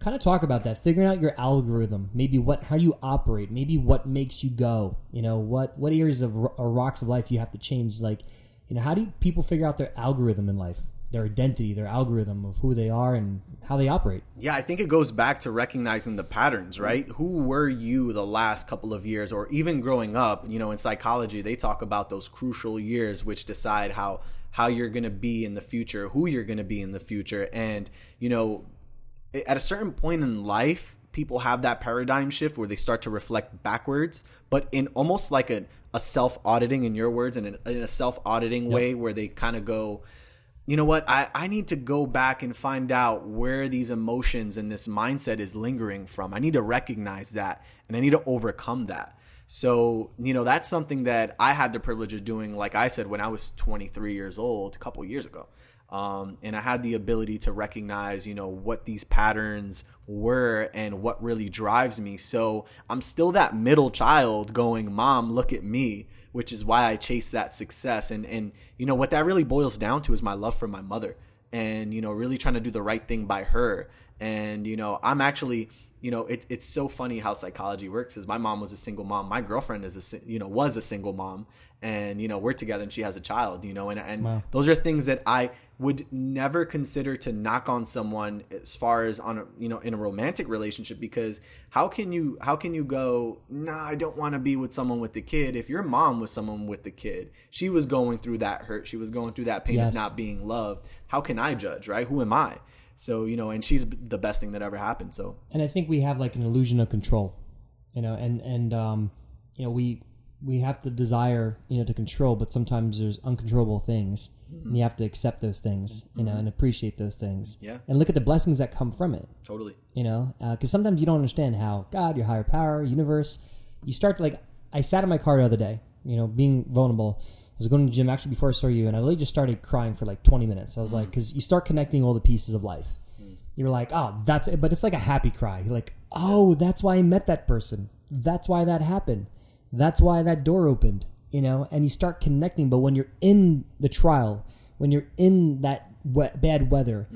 kind of talk about that figuring out your algorithm maybe what how you operate maybe what makes you go you know what what areas of or rocks of life you have to change like you know how do people figure out their algorithm in life their identity their algorithm of who they are and how they operate Yeah, I think it goes back to recognizing the patterns, right? Who were you the last couple of years or even growing up? You know, in psychology, they talk about those crucial years which decide how how you're going to be in the future, who you're going to be in the future. And, you know, at a certain point in life, people have that paradigm shift where they start to reflect backwards, but in almost like a, a self auditing, in your words, in, an, in a self auditing way where they kind of go, you know what? I, I need to go back and find out where these emotions and this mindset is lingering from. I need to recognize that and i need to overcome that. So you know that's something that i had the privilege of doing like i said when i was 23 years old a couple years ago um, and i had the ability to recognize you know what these patterns were and what really drives me so i'm still that middle child going mom look at me which is why I chase that success. And and you know what that really boils down to is my love for my mother, and you know really trying to do the right thing by her. And you know I'm actually you know it's it's so funny how psychology works. Is my mom was a single mom, my girlfriend is a you know was a single mom, and you know we're together and she has a child. You know and and Wow. those are things that I would never consider to knock on someone as far as on a you know in a romantic relationship because how can you how can you go nah I don't want to be with someone with the kid if your mom was someone with the kid? She was going through that hurt. She was going through that pain Yes. of not being loved. How can I judge right? Who am I? So you know, and she's the best thing that ever happened. So. And I think we have like an illusion of control, you know, and and um, you know we we have the desire you know to control, but sometimes there's uncontrollable things, and you have to accept those things, you know, mm-hmm. and appreciate those things, Yeah. and look at the blessings that come from it, totally. you know, uh, because sometimes you don't understand how God, your higher power, universe, you start to like. I sat in my car the other day, you know, being vulnerable. I was going to the gym actually before I saw you, and I really just started crying for like 20 minutes. I was like, mm. because you start connecting all the pieces of life. Mm. You're like, oh, that's it. But it's like a happy cry. You're like, oh, that's why I met that person. That's why that happened. That's why that door opened, you know? And you start connecting. But when you're in the trial, when you're in that wet, bad weather,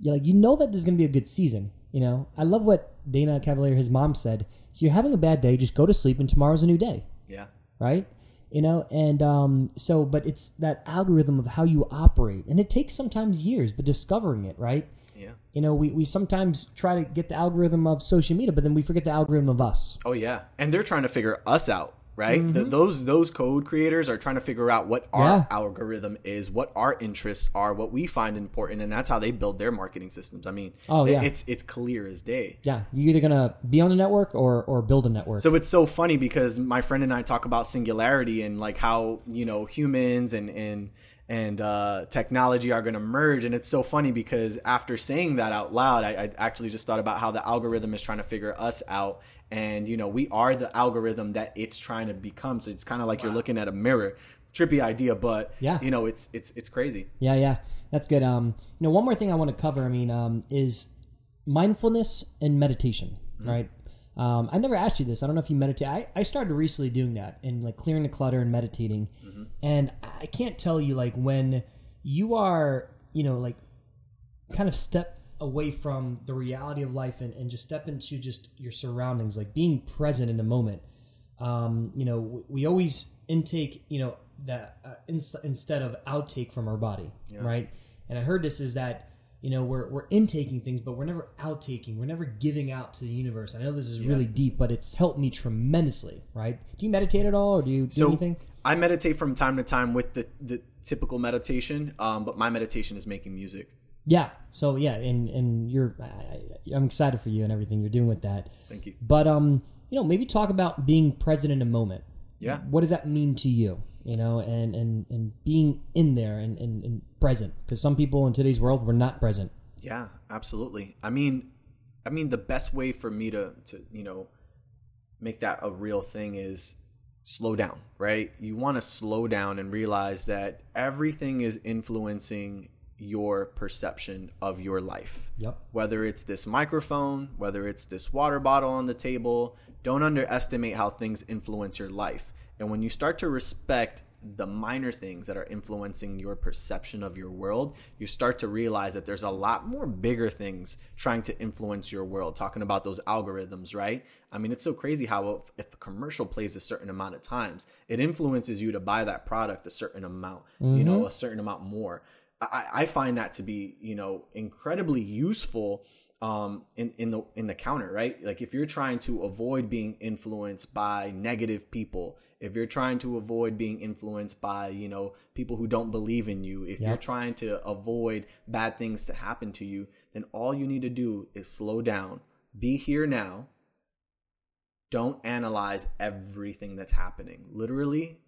you're like, you know that there's going to be a good season, you know? I love what Dana Cavalea, his mom, said. So you're having a bad day, just go to sleep, and tomorrow's a new day Yeah. right? You know, and um, so, but it's that algorithm of how you operate, and it takes sometimes years, but discovering it, right? Yeah. You know, we, we sometimes try to get the algorithm of social media, but then we forget the algorithm of us. Oh yeah, and they're trying to figure us out, right? Th those those code creators are trying to figure out what our Yeah. algorithm is, what our interests are, what we find important, and that's how they build their marketing systems. I mean, Oh, yeah. it's it's clear as day. Yeah, you're either gonna be on a network or or build a network. So it's so funny because my friend and I talk about singularity and like how you know humans and and and uh, technology are going to merge, and it's so funny because after saying that out loud, I, I actually just thought about how the algorithm is trying to figure us out, and you know we are the algorithm that it's trying to become. So it's kind of like you're looking at a mirror. Trippy idea, but Yeah. you know it's it's it's crazy. Yeah, yeah, that's good. Um, you know, one more thing I want to cover. I mean, um, is mindfulness and meditation, right? Um, I never asked you this. I don't know if you meditate. I, I started recently doing that and like clearing the clutter and meditating. And I can't tell you like when you are, you know, like kind of step away from the reality of life and, and just step into just your surroundings, like being present in the moment. Um, you know, we, we always intake, you know, that uh, ins- instead of outtake from our body, right? And I heard this is that you know we're we're intaking things, but we're never outtaking. We're never giving out to the universe. I know this is really deep, but it's helped me tremendously, right? Do you meditate at all, or do you do So anything? I meditate from time to time with the the typical meditation, um, but my meditation is making music. Yeah. So yeah, and and you're, I, I'm excited for you and everything you're doing with that. Thank you. But um, you know, maybe talk about being present in a moment. Yeah. What does that mean to you? You know, and and and being in there and and, and present because some people in today's world were not present. Yeah, absolutely. I mean, I mean, the best way for me to to you know make that a real thing is slow down, right? You want to slow down and realize that everything is influencing your perception of your life. Yep. Whether it's this microphone, whether it's this water bottle on the table, don't underestimate how things influence your life. And when you start to respect the minor things that are influencing your perception of your world, you start to realize that there's a lot more bigger things trying to influence your world. Talking about those algorithms, right? I mean, it's so crazy how if, if a commercial plays a certain amount of times, it influences you to buy that product a certain amount, you know, mm-hmm. a certain amount more. I, I find that to be, you know, incredibly useful um in in the in the counter right? Like if you're trying to avoid being influenced by negative people if you're trying to avoid being influenced by you know people who don't believe in you if you're trying to avoid bad things to happen to you then all you need to do is slow down be here now. Don't analyze everything that's happening. Literally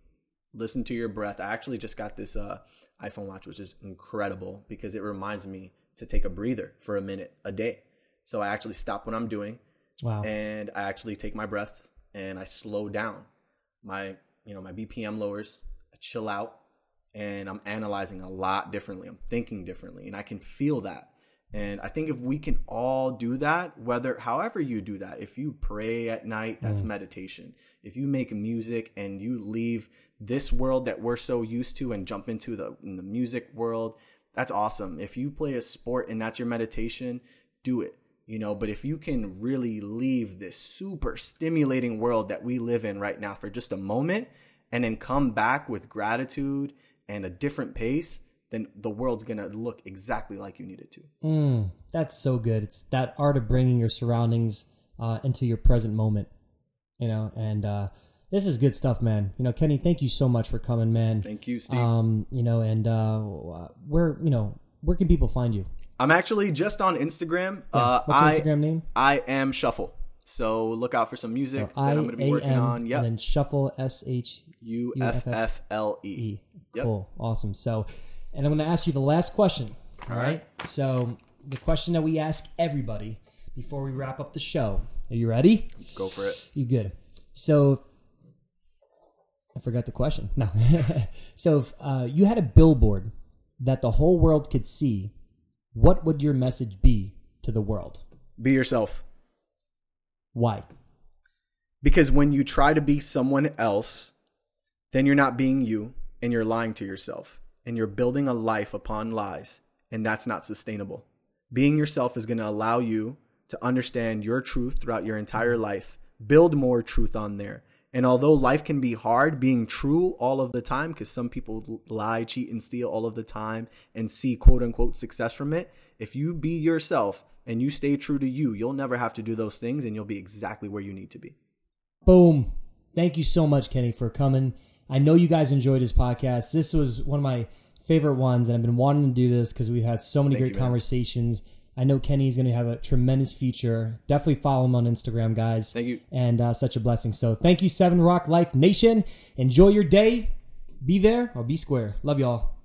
listen to your breath. I actually just got this uh iphone watch which is incredible because it reminds me to take a breather for a minute a day. So i actually stop what i'm doing Wow. and i actually take my breaths and i slow down. My you know my bpm lowers i chill out and i'm analyzing a lot differently. I'm thinking differently and i can feel that and i think if we can all do that whether however you do that if you pray at night that's mm. meditation. If you make music and you leave this world that we're so used to and jump into the, in the music world that's awesome. If you play a sport and that's your meditation do it you know. But if you can really leave this super stimulating world that we live in right now for just a moment and then come back with gratitude and a different pace then the world's gonna look exactly like you need it to Mm, that's so good. It's that art of bringing your surroundings uh, into your present moment. You know, and uh, this is good stuff, man. You know, Kenny, thank you so much for coming, man. thank you steve Um, you know, and uh, where you know where can people find you? I'm actually just on Instagram. Uh, What's your I, Instagram name? I am Shuffle. So look out for some music that I I'm going to be working on. and then shuffle S H U F F L E. Cool. Awesome. So, and I'm going to ask you the last question. All right. So, the question that we ask everybody before we wrap up the show. Are you ready? Go for it. You good? So, I forgot the question. No. so, if uh, you had a billboard that the whole world could see, what would your message be to the world? Be yourself. Why? Because when you try to be someone else, then you're not being you and you're lying to yourself and you're building a life upon lies, and that's not sustainable. Being yourself is going to allow you to understand your truth throughout your entire life, build more truth on there. And although life can be hard, being true all of the time, because some people lie, cheat, and steal all of the time and see quote unquote success from it, if you be yourself and you stay true to you, you'll never have to do those things and you'll be exactly where you need to be. Boom. Thank you so much, Kenny, for coming. I know you guys enjoyed this podcast. This was one of my favorite ones, and I've been wanting to do this because we've had so many Thank great you, conversations. I know Kenny is going to have a tremendous future. Definitely follow him on Instagram, guys. Thank you. And uh, such a blessing. So thank you, Seven Rock Life Nation. Enjoy your day. Be there or be square. Love y'all.